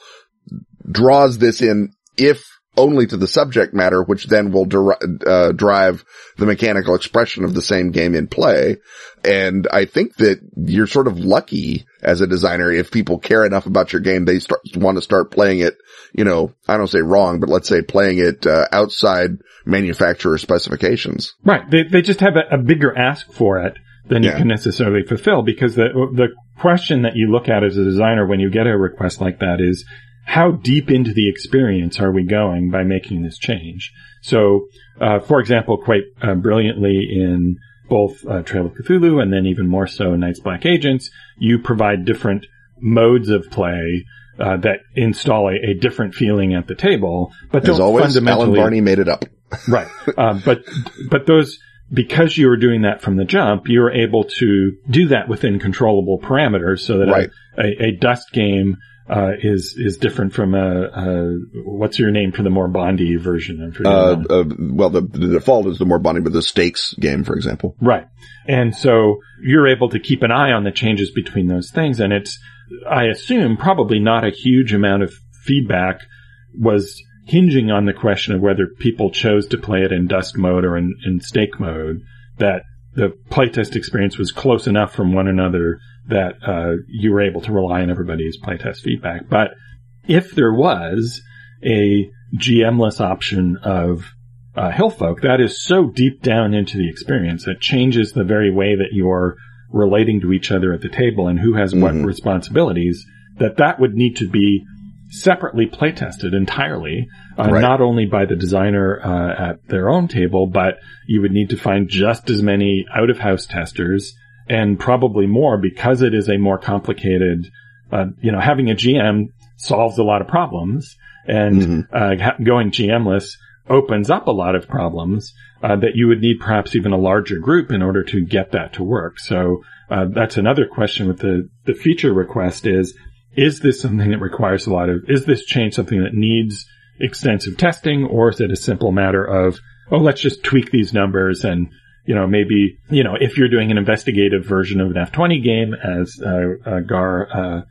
draws this in if only to the subject matter, which then will uh, drive the mechanical expression of the same game in play. And I think that you're sort of lucky as a designer if people care enough about your game, they start, want to start playing it, you know, I don't say wrong, but let's say playing it uh, outside manufacturer specifications. Right. They, they just have a, a bigger ask for it than yeah. you can necessarily fulfill because the, the question that you look at as a designer when you get a request like that is, how deep into the experience are we going by making this change? So, uh, for example, quite uh, brilliantly in both uh, Trail of Cthulhu and then even more so in Night's Black Agents, you provide different modes of play uh, that install a, a, different feeling at the table, but As always, fundamentally, Alan Barney made it up. right, um, but but those because you were doing that from the jump, you were able to do that within controllable parameters, so that right. a, a, a dust game uh, is is different from a, a, what's your name for the more Bondy version? Uh, uh, well, the, the, default is the more Bondy, but the stakes game, for example. Right, and so you're able to keep an eye on the changes between those things, and it's I assume probably not a huge amount of feedback was hinging on the question of whether people chose to play it in dust mode or in, in stake mode. That the playtest experience was close enough from one another that uh, you were able to rely on everybody's playtest feedback. But if there was a GMless option of uh, Hillfolk, that is so deep down into the experience that changes the very way that you're relating to each other at the table and who has mm-hmm. what responsibilities. That that would need to be separately playtested entirely, uh, right. not only by the designer uh, at their own table, but you would need to find just as many out of house testers and probably more because it is a more complicated, uh, you know, having a GM solves a lot of problems and mm-hmm. uh, going GMless opens up a lot of problems uh, that you would need perhaps even a larger group in order to get that to work. So uh, that's another question with the, the feature request is, is this something that requires a lot of, is this change something that needs extensive testing or is it a simple matter of, oh, let's just tweak these numbers and you know, maybe, you know, if you're doing an investigative version of an F20 game, as uh, uh, Gar uh,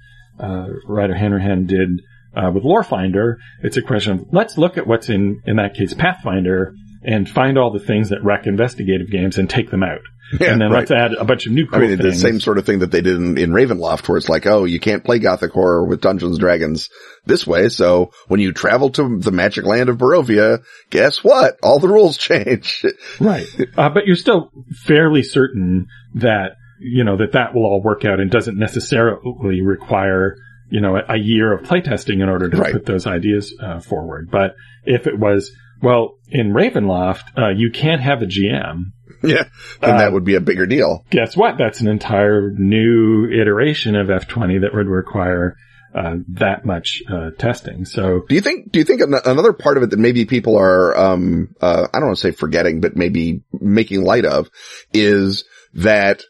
uh, Ryder Hanrahan did uh, with Lorefinder, it's a question of let's look at what's in, in that case, Pathfinder and find all the things that wreck investigative games and take them out. Yeah, and then right. let's add a bunch of new cool I mean, the same sort of thing that they did in, in Ravenloft, where it's like, oh, you can't play Gothic horror with Dungeons and Dragons this way. So when you travel to the magic land of Barovia, guess what? All the rules change. Right. Uh, but you're still fairly certain that, you know, that that will all work out and doesn't necessarily require, you know, a, year of playtesting in order to Right. put those ideas uh, forward. But if it was, well, in Ravenloft, uh, you can't have a GM. yeah, then Uh, that would be a bigger deal. Guess what? That's an entire new iteration of F20 that would require uh, that much uh, testing. So Do you think, do you think an- another part of it that maybe people are, um, uh, I don't want to say forgetting, but maybe making light of is that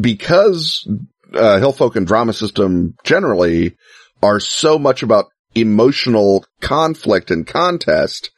because, uh, Hillfolk and drama system generally are so much about emotional conflict and contest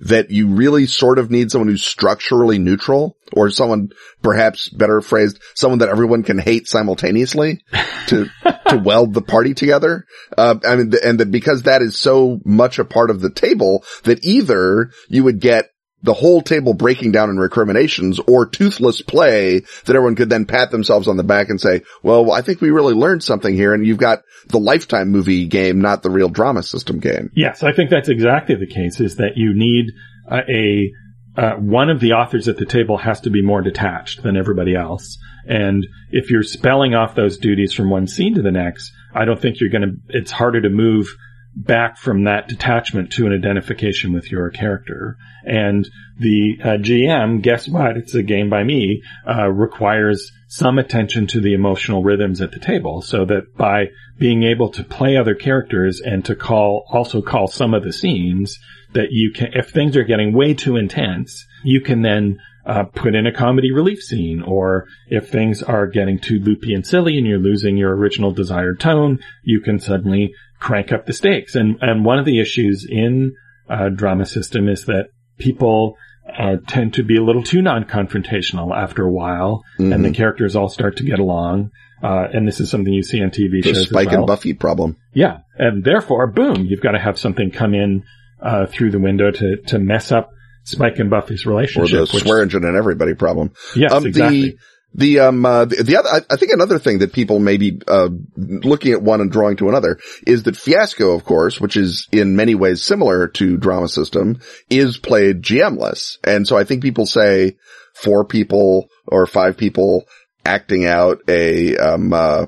that you really sort of need someone who's structurally neutral or someone perhaps better phrased, someone that everyone can hate simultaneously to, to weld the party together. Uh, I mean, and that because that is so much a part of the table that either you would get the whole table breaking down in recriminations or toothless play that everyone could then pat themselves on the back and say, well, I think we really learned something here. And you've got the lifetime movie game, not the real drama system game. Yes, I think that's exactly the case. Is that you need uh, a uh, one of the authors at the table has to be more detached than everybody else, and if you're spelling off those duties from one scene to the next, I don't think you're going to. It's harder to move back from that detachment to an identification with your character. And the uh, GM, guess what? It's a game by me, uh, requires some attention to the emotional rhythms at the table so that by being able to play other characters and to call, also call some of the scenes that you can, if things are getting way too intense, you can then uh, put in a comedy relief scene, or if things are getting too loopy and silly and you're losing your original desired tone, you can suddenly crank up the stakes. And and one of the issues in uh, drama system is that people uh, tend to be a little too non-confrontational after a while, and the characters all start to get along. Uh, and this is something you see on TV The shows. Spike well. and Buffy problem. Yeah, and therefore, boom, you've got to have something come in uh, through the window to to mess up Spike and Buffy's relationship. Or the which- swear engine and everybody problem. yes, um, exactly. The, the, um, uh, the, the other, I, think another thing that people may be, uh, looking at one and drawing to another is that Fiasco, of course, which is in many ways similar to Drama System, is played GM-less. And so I think people say four people or five people acting out a, um, uh,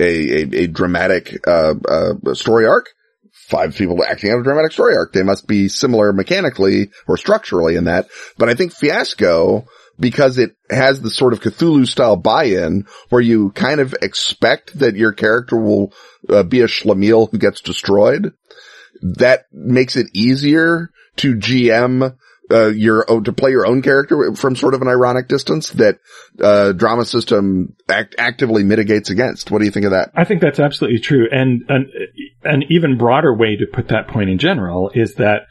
a, a, a dramatic, uh, uh, story arc. Five people acting out a dramatic story arc. They must be similar mechanically or structurally in that. But I think Fiasco, because it has the sort of Cthulhu style buy-in where you kind of expect that your character will uh, be a schlemiel who gets destroyed. That makes it easier to GM uh, your own, to play your own character from sort of an ironic distance that uh, drama system act- actively mitigates against. What do you think of that? I think that's absolutely true. And an, an even broader way to put that point in general is that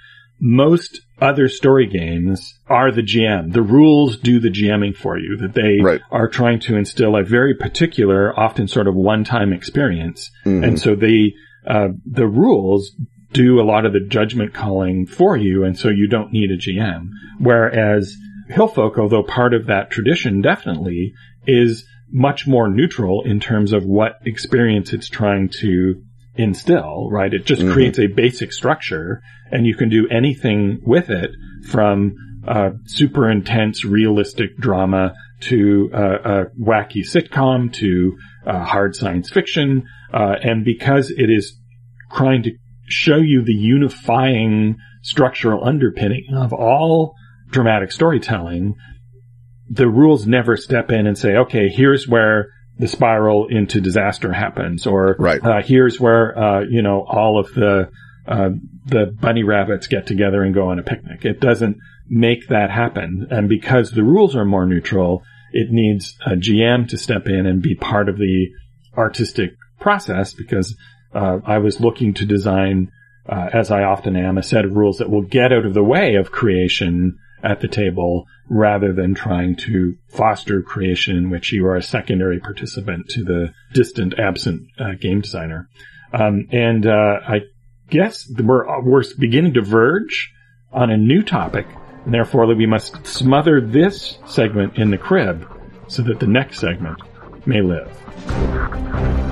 most other story games are the GM. The rules do the GMing for you, that they Right. are trying to instill a very particular, often sort of one-time experience. Mhm. And so they, uh, the rules do a lot of the judgment calling for you, and so you don't need a GM. Whereas Hillfolk, although part of that tradition definitely, is much more neutral in terms of what experience it's trying to instill, right? It just Mhm. creates a basic structure and you can do anything with it from uh, super intense realistic drama to uh, a wacky sitcom to uh, hard science fiction. Uh, and because it is trying to show you the unifying structural underpinning of all dramatic storytelling, the rules never step in and say, okay, here's where the spiral into disaster happens, or Right. uh, here's where uh, you know all of the uh, the bunny rabbits get together and go on a picnic. It doesn't make that happen, and because the rules are more neutral, it needs a GM to step in and be part of the artistic process. Because uh, I was looking to design, uh, as I often am, a set of rules that will get out of the way of creation at the table rather than trying to foster creation in which you are a secondary participant to the distant absent uh, game designer. Um, and uh, I guess we're we're beginning to verge on a new topic, and therefore we must smother this segment in the crib so that the next segment may live.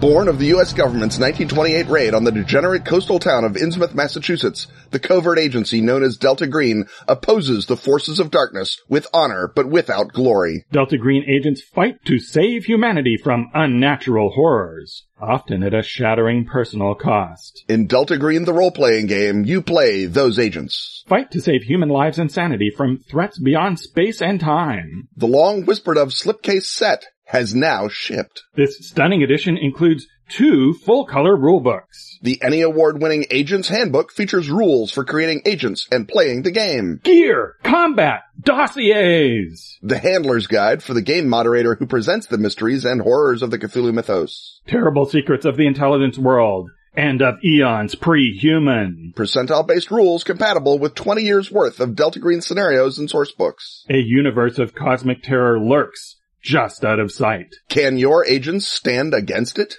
Born of the U.S. government's 1928 raid on the degenerate coastal town of Innsmouth, Massachusetts, the covert agency known as Delta Green opposes the forces of darkness with honor but without glory. Delta Green agents fight to save humanity from unnatural horrors, often at a shattering personal cost. In Delta Green the role-playing game, you play those agents. Fight to save human lives and sanity from threats beyond space and time. The long whispered of slipcase set has now shipped. This stunning edition includes two full-color rulebooks. The Emmy Award-winning Agent's Handbook features rules for creating agents and playing the game. Gear, combat, dossiers, The Handler's Guide for the game moderator who presents the mysteries and horrors of the Cthulhu mythos. terrible secrets of the intelligence world, and of eons pre-human. Percentile-based rules compatible with 20 years worth of Delta Green scenarios and source books. A universe of cosmic terror lurks just out of sight. Can your agents stand against it?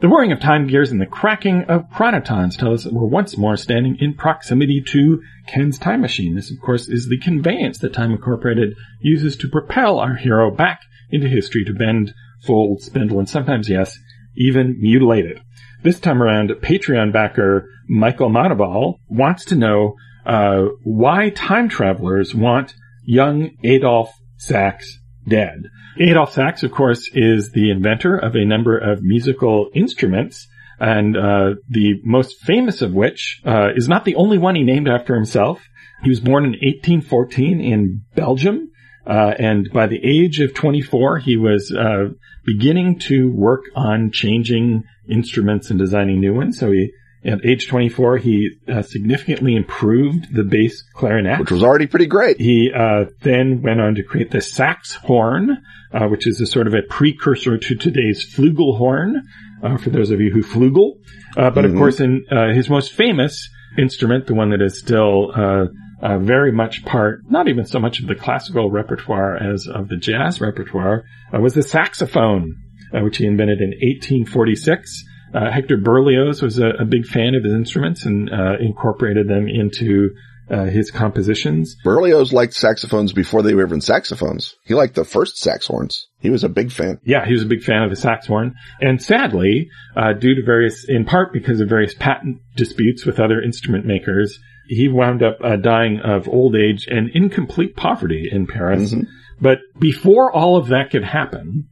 The whirring of time gears and the cracking of chronotons tell us that we're once more standing in proximity to Ken's time machine. This, of course, is the conveyance that Time Incorporated uses to propel our hero back into history to bend, fold, spindle, and sometimes, yes, even mutilate it. This time around, Patreon backer Michael Mataval wants to know uh, why time travelers want young Adolphe Sax dead. Adolphe Sax, of course, is the inventor of a number of musical instruments, and uh, the most famous of which uh, is not the only one he named after himself. He was born in 1814 in Belgium, uh, and by the age of 24, he was uh, beginning to work on changing instruments and designing new ones. So he, at age 24, he uh, significantly improved the bass clarinet. Which was already pretty great. He uh, then went on to create the sax horn, uh, which is a sort of a precursor to today's flugelhorn, uh, for those of you who flugel. Uh, but of course, in uh, his most famous instrument, the one that is still uh, uh, very much part, not even so much of the classical repertoire as of the jazz repertoire, uh, was the saxophone, uh, which he invented in 1846. Uh, Hector Berlioz was a, a big fan of his instruments and uh, incorporated them into uh, his compositions. Berlioz liked saxophones before they were even saxophones. He liked the first sax horns. He was a big fan. Yeah, he was a big fan of the sax horn. And sadly, uh, due to various, in part because of various patent disputes with other instrument makers, he wound up uh, dying of old age and incomplete poverty in Paris. But before all of that could happen,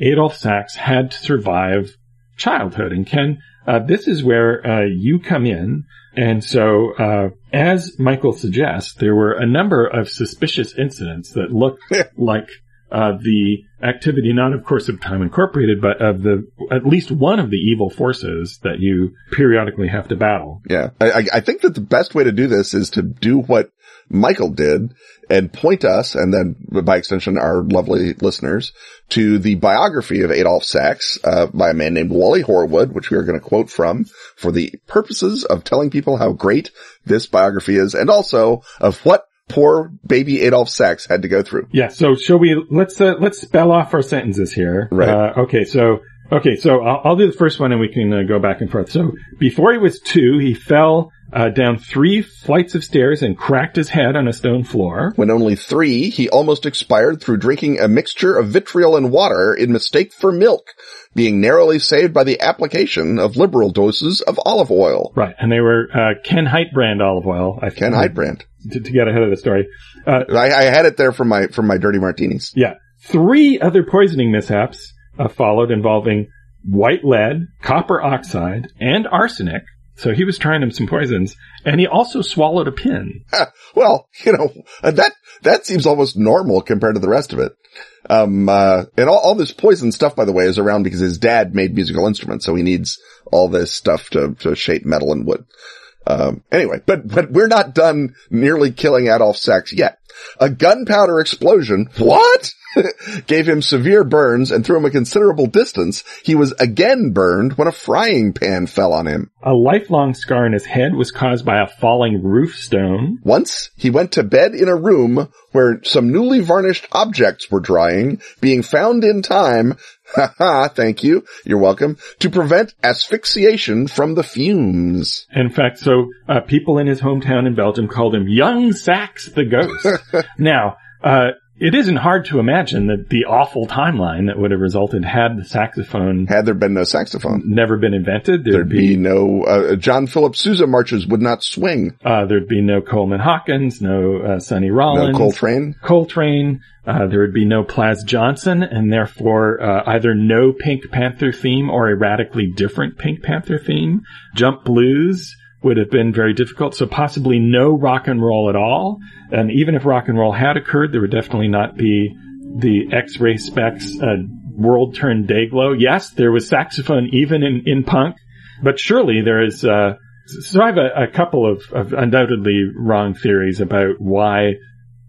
Adolphe Sax had to survive childhood. And Ken, uh, this is where uh, you come in. And so, uh, as Michael suggests, there were a number of suspicious incidents that looked like uh, the activity, not of course of Time Incorporated, but of the at least one of the evil forces that you periodically have to battle. Yeah. I, I- think that the best way to do this is to do what Michael did and point us, and then by extension our lovely listeners, to the biography of Adolphe Sax uh, by a man named Wally Horwood, which we are going to quote from for the purposes of telling people how great this biography is, and also of what poor baby Adolphe Sax had to go through. Yeah. So shall we? Let's uh, let's spell off our sentences here. Right. Uh, okay. So okay. So I'll, I'll do the first one, and we can uh, go back and forth. So before he was two, he fell uh, down three flights of stairs and cracked his head on a stone floor. When only three, he almost expired through drinking a mixture of vitriol and water in mistake for milk, being narrowly saved by the application of liberal doses of olive oil. Right. And they were uh, Ken Height brand olive oil. I Ken Heidbrand. To, to get ahead of the story. Uh, I, I had it there from my, from my dirty martinis. Yeah. Three other poisoning mishaps uh, followed involving white lead, copper oxide, and arsenic. So he was trying him some poisons, and he also swallowed a pin. Well, you know, that, that seems almost normal compared to the rest of it. Um, uh, and all, all this poison stuff, by the way, is around because his dad made musical instruments, so he needs all this stuff to, to shape metal and wood. Um, anyway, but, but we're not done nearly killing Adolphe Sax yet. A gunpowder explosion, what? Gave him severe burns and threw him a considerable distance. He was again burned when a frying pan fell on him. A lifelong scar in his head was caused by a falling roof stone. Once, he went to bed in a room where some newly varnished objects were drying, being found in time, thank you, you're welcome, to prevent asphyxiation from the fumes. In fact, so uh, people in his hometown in Belgium called him Young Sax the Ghost. now, uh, it isn't hard to imagine that the awful timeline that would have resulted had the saxophone Had there been no saxophone, never been invented. There'd, there'd be no, uh, John Philip Sousa marches would not swing. uh, there'd be no Coleman Hawkins, no uh, Sonny Rollins No Coltrane. Coltrane. Uh, there would be no Plas Johnson, and therefore uh, either no Pink Panther theme or a radically different Pink Panther theme. Jump Blues would have been very difficult, so possibly no rock and roll at all. And even if rock and roll had occurred, there would definitely not be the X-Ray Spex uh, world turned day glow. Yes, there was saxophone even in, in punk, but surely there is. Uh, so I have a, a couple of, of undoubtedly wrong theories about why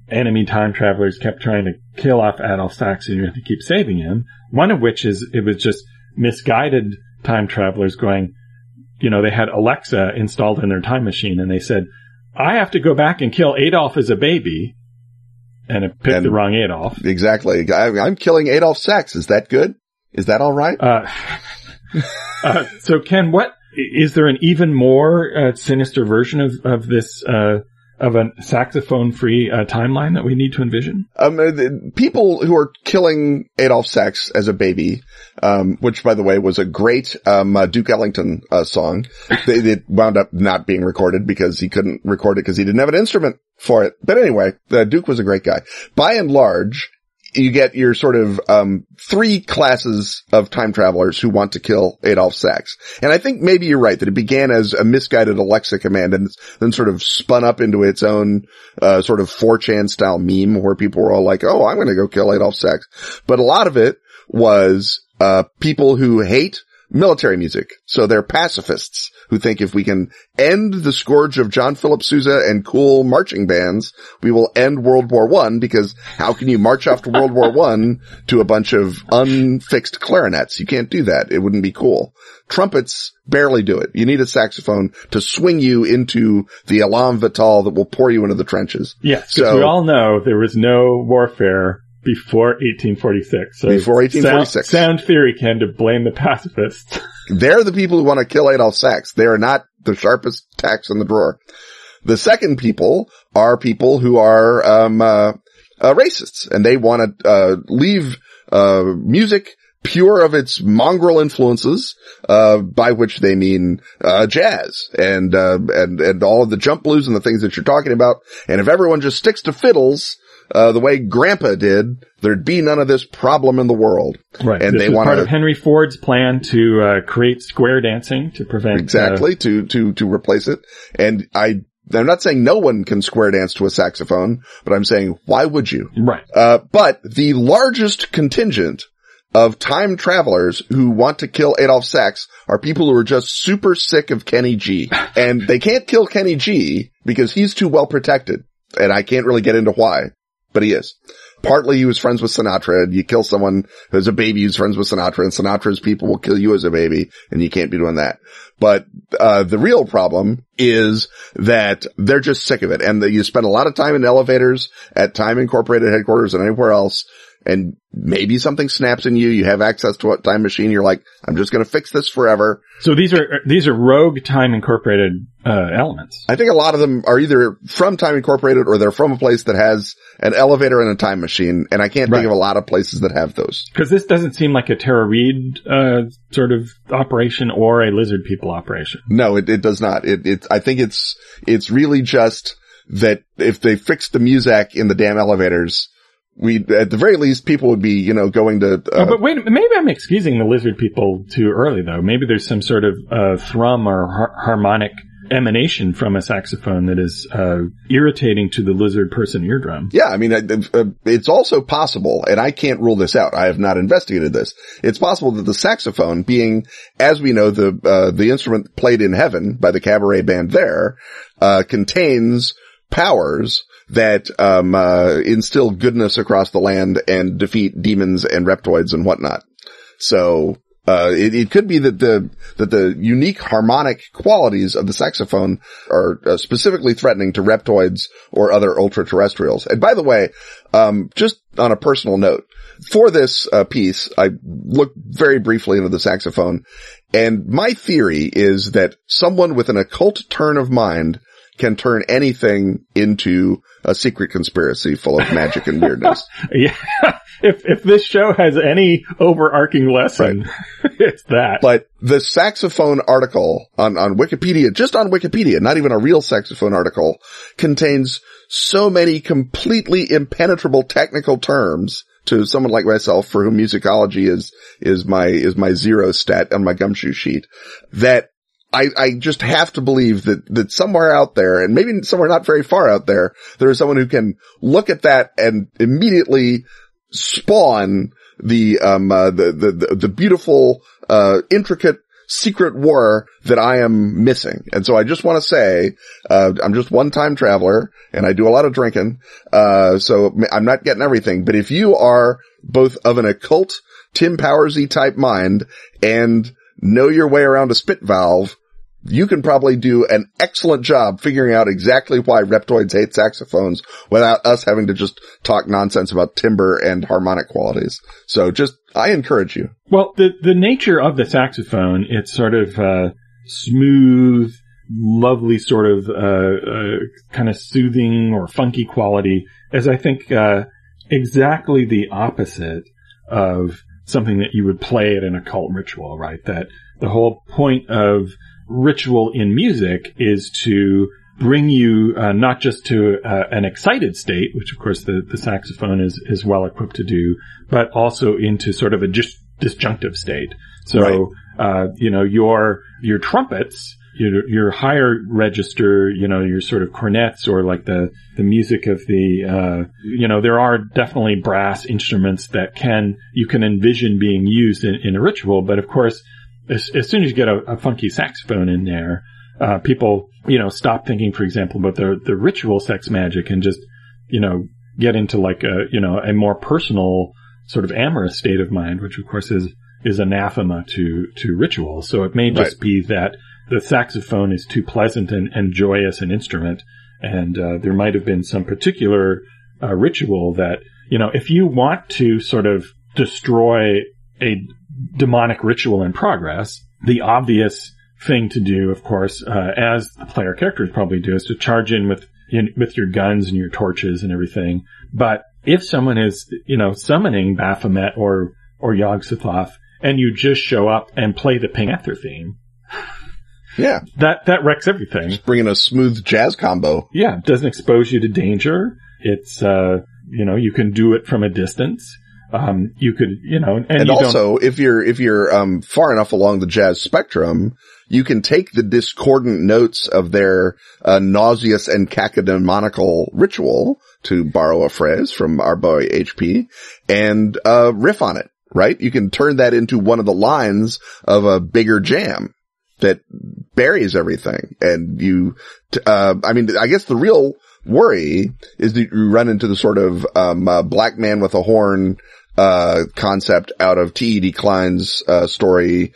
enemy time travelers kept trying to kill off Adolphe Sax and you have to keep saving him. One of which is it was just misguided time travelers going, you know, they had Alexa installed in their time machine and they said, I have to go back and kill Adolf as a baby. And it picked And- the wrong Adolf. Exactly. I, I'm killing Adolphe Sax. Is that good? Is that all right? Uh, uh, so Ken, what, is there an even more uh, sinister version of, of this, uh, of a saxophone free uh, timeline that we need to envision? Um, uh, people who are killing Adolphe Sax as a baby, um, which by the way was a great, um, uh, Duke Ellington, uh, song. They, it wound up not being recorded because he couldn't record it because he didn't have an instrument for it. But anyway, uh, Duke was a great guy. By and large, you get your sort of, um, three classes of time travelers who want to kill Adolphe Sax. And I think maybe you're right that it began as a misguided Alexa command and then sort of spun up into its own, uh, sort of 4chan style meme where people were all like, oh, I'm going to go kill Adolphe Sax. But a lot of it was, uh, people who hate military music. So they're pacifists who think if we can end the scourge of John Philip Sousa and cool marching bands, we will end World War One because how can you march off to World War One to a bunch of unfixed clarinets? You can't do that. It wouldn't be cool. Trumpets barely do it. You need a saxophone to swing you into the elan vital that will pour you into the trenches. Yes, So- we all know there was no warfare before 1846. So Before 1846. Sound, sound theory can to blame the pacifists. They're the people who want to kill Adolphe Sax. They are not the sharpest tacks in the drawer. The second people are people who are um, uh, uh, racists, and they want to uh, leave uh, music pure of its mongrel influences, uh, by which they mean uh, jazz and uh, and and all of the jump blues and the things that you're talking about. And if everyone just sticks to fiddles. Uh, the way Grandpa did, there'd be none of this problem in the world. Right. And this they want part of Henry Ford's plan to uh, create square dancing to prevent uh, Exactly, to, to, to replace it. And I, I'm not saying no one can square dance to a saxophone, but I'm saying why would you? right. Uh, but the largest contingent of time travelers who want to kill Adolphe Sax are people who are just super sick of Kenny G. And they can't kill Kenny G because he's too well protected. And I can't really get into why, but he is. Partly he was friends with Sinatra and you kill someone who's a baby who's friends with Sinatra and Sinatra's people will kill you as a baby and you can't be doing that. But, uh, the real problem is that they're just sick of it and that you spend a lot of time in elevators at Time Incorporated headquarters and anywhere else and maybe something snaps in you. You have access to a time machine. You're like, I'm just going to fix this forever. So these are these are rogue time incorporated uh, elements. I think a lot of them are either from Time Incorporated or they're from a place that has an elevator and a time machine. And I can't Right. think of a lot of places that have those. Because this doesn't seem like a Tara Reid uh, sort of operation or a Lizard People operation. No, it, it does not. It, it, I think it's, it's really just that if they fixed the Muzak in the damn elevators, we, at the very least, people would be, you know, going to, uh, oh, but wait, maybe I'm excusing the Lizard People too early though. Maybe there's some sort of uh, thrum or har- harmonic emanation from a saxophone that is uh, irritating to the lizard person eardrum. Yeah, I mean, uh, uh, it's also possible, and I can't rule this out. I have not investigated this. It's possible that the saxophone, being, as we know, the uh, the instrument played in heaven by the cabaret band there, uh, contains powers that um, uh, instill goodness across the land and defeat demons and reptoids and whatnot. So uh, it, it, could be that the that the unique harmonic qualities of the saxophone are uh, specifically threatening to reptoids or other ultra terrestrials. And by the way, um, just on a personal note, for this uh, piece, I looked very briefly into the saxophone, and my theory is that someone with an occult turn of mind can turn anything into a secret conspiracy full of magic and weirdness. yeah. If, if this show has any overarching lesson, right. it's that. But the saxophone article on, on Wikipedia, just on Wikipedia, not even a real saxophone article, contains so many completely impenetrable technical terms to someone like myself for whom musicology is, is my, is my zero stat on my gumshoe sheet that I, I just have to believe that, that somewhere out there, and maybe somewhere not very far out there, there is someone who can look at that and immediately spawn the, um, uh, the, the, the, beautiful, uh, intricate secret war that I am missing. And so I just want to say, uh, I'm just one time traveler and I do a lot of drinking. Uh, so I'm not getting everything, but if you are both of an occult Tim Powersy type mind and know your way around a spit valve, you can probably do an excellent job figuring out exactly why reptoids hate saxophones without us having to just talk nonsense about timbre and harmonic qualities. So just, I encourage you. Well, the, the nature of the saxophone, it's sort of, uh, smooth, lovely sort of, uh, uh, kind of soothing or funky quality is I think, uh, exactly the opposite of something that you would play at an occult ritual, right? That the whole point of ritual in music is to bring you uh, not just to uh, an excited state, which of course the, the saxophone is, is well equipped to do, but also into sort of a dis- disjunctive state. So, right. uh, you know, your, your trumpets, your, your higher register, you know, your sort of cornets or like the, the music of the, uh, you know, there are definitely brass instruments that can, you can envision being used in, in a ritual, but of course, as, as soon as you get a, a funky saxophone in there, uh, people, you know, stop thinking, for example, about the, the ritual sex magic and just, you know, get into like a, you know, a more personal sort of amorous state of mind, which of course is, is anathema to, to ritual. So it may just right. be that the saxophone is too pleasant and, and joyous an instrument. And, uh, there might have been some particular, uh, ritual that, you know, if you want to sort of destroy a demonic ritual in progress, the obvious thing to do, of course, uh, as the player characters probably do, is to charge in with in, with your guns and your torches and everything. But if someone is, you know, summoning Baphomet or or Yog Sothoth, and you just show up and play the Panther theme, yeah, that that wrecks everything. Just bringing a smooth jazz combo. Yeah, doesn't expose you to danger. It's uh, you know, you can do it from a distance. Um, you could, you know, and, and also if you're, if you're, um, far enough along the jazz spectrum, you can take the discordant notes of their, uh, nauseous and cacodemonical ritual to borrow a phrase from our boy HP and, uh, riff on it, right? You can turn that into one of the lines of a bigger jam that buries everything. And you, uh, I mean, I guess the real worry is that you run into the sort of, um, uh, black man with a horn, uh, concept out of T.E.D. Klein's, uh, story,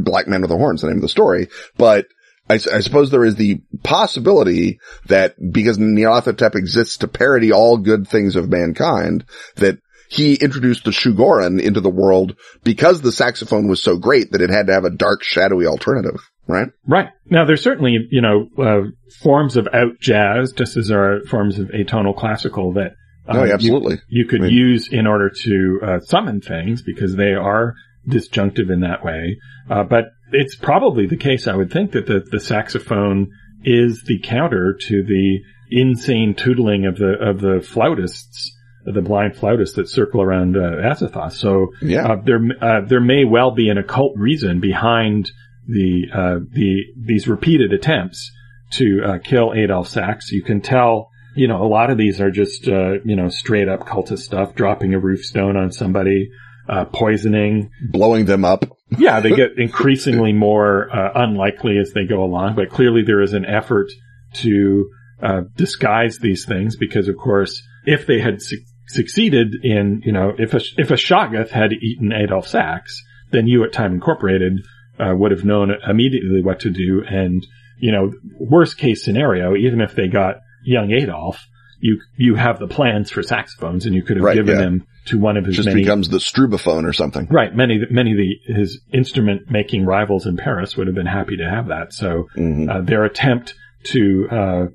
Black Man with the Horns, the name of the story, but I, I, suppose there is the possibility that because Nyarlathotep exists to parody all good things of mankind, that he introduced the Shugoran into the world because the saxophone was so great that it had to have a dark, shadowy alternative, right? Right. Now there's certainly, you know, uh, forms of out jazz, just as there are forms of atonal classical that no, um, absolutely. You, you could I mean, use in order to uh, summon things because they are disjunctive in that way. Uh, but it's probably the case, I would think, that the, the saxophone is the counter to the insane tootling of the of the flautists, the blind flautists that circle around uh, Azathoth. So yeah. uh, there uh, there may well be an occult reason behind the uh, the these repeated attempts to uh, kill Adolphe Sax. You can tell you know, a lot of these are just, uh, you know, straight up cultist stuff, dropping a roof stone on somebody, uh, poisoning, blowing them up. yeah, they get increasingly more uh, unlikely as they go along, but clearly there is an effort to uh, disguise these things because, of course, if they had su- succeeded in, you know, if a, if a Shoggoth had eaten Adolphe Sax, then you at Time Incorporated uh, would have known immediately what to do. And, you know, worst case scenario, even if they got young Adolphe, you you have the plans for saxophones, and you could have Right, given yeah. them to one of his Just many becomes the Strubophone or something. Right. Many, many of the, his instrument making rivals in Paris would have been happy to have that. So, Mhm. uh, their attempt to, uh,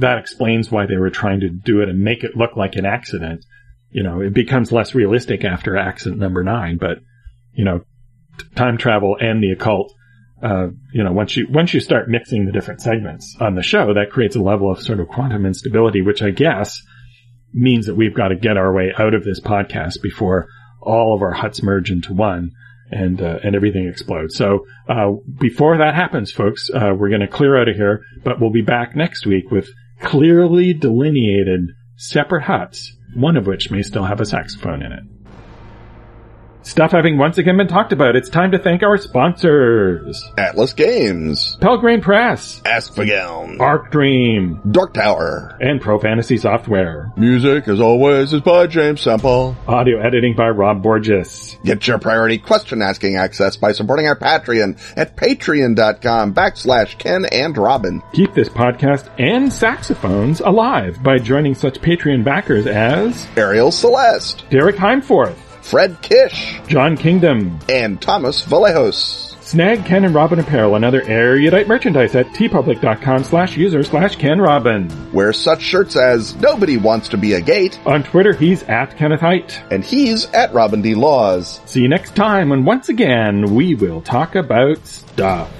that explains why they were trying to do it and make it look like an accident. You know, it becomes less realistic after accident number nine, but, you know, t- time travel and the occult, uh, you know, once you, once you start mixing the different segments on the show, that creates a level of sort of quantum instability, which I guess means that we've got to get our way out of this podcast before all of our huts merge into one and uh, and everything explodes. So uh, before that happens, folks, uh, we're going to clear out of here, but we'll be back next week with clearly delineated separate huts, one of which may still have a saxophone in it. Stuff having once again been talked about, it's time to thank our sponsors. Atlas Games, Pelgrane Press, Askfageln, Arc Dream, Dark Tower. and Pro Fantasy Software. Music, as always, is by James Semple. Audio editing by Rob Borges. Get your priority question asking access by supporting our Patreon at patreon.com backslash Ken and Robin. Keep this podcast and saxophones alive by joining such Patreon backers as Ariel Celeste, Derek Heimforth, Fred Kish, John Kingdom, and Thomas Vallejos. Snag Ken and Robin Apparel and other erudite merchandise at teepublic.com slash user slash Ken Robin. Wear such shirts as Nobody Wants to Be a Gate, On Twitter, he's at Kenneth Hite. and he's at Robin D. Laws. See you next time when once again we will talk about stuff.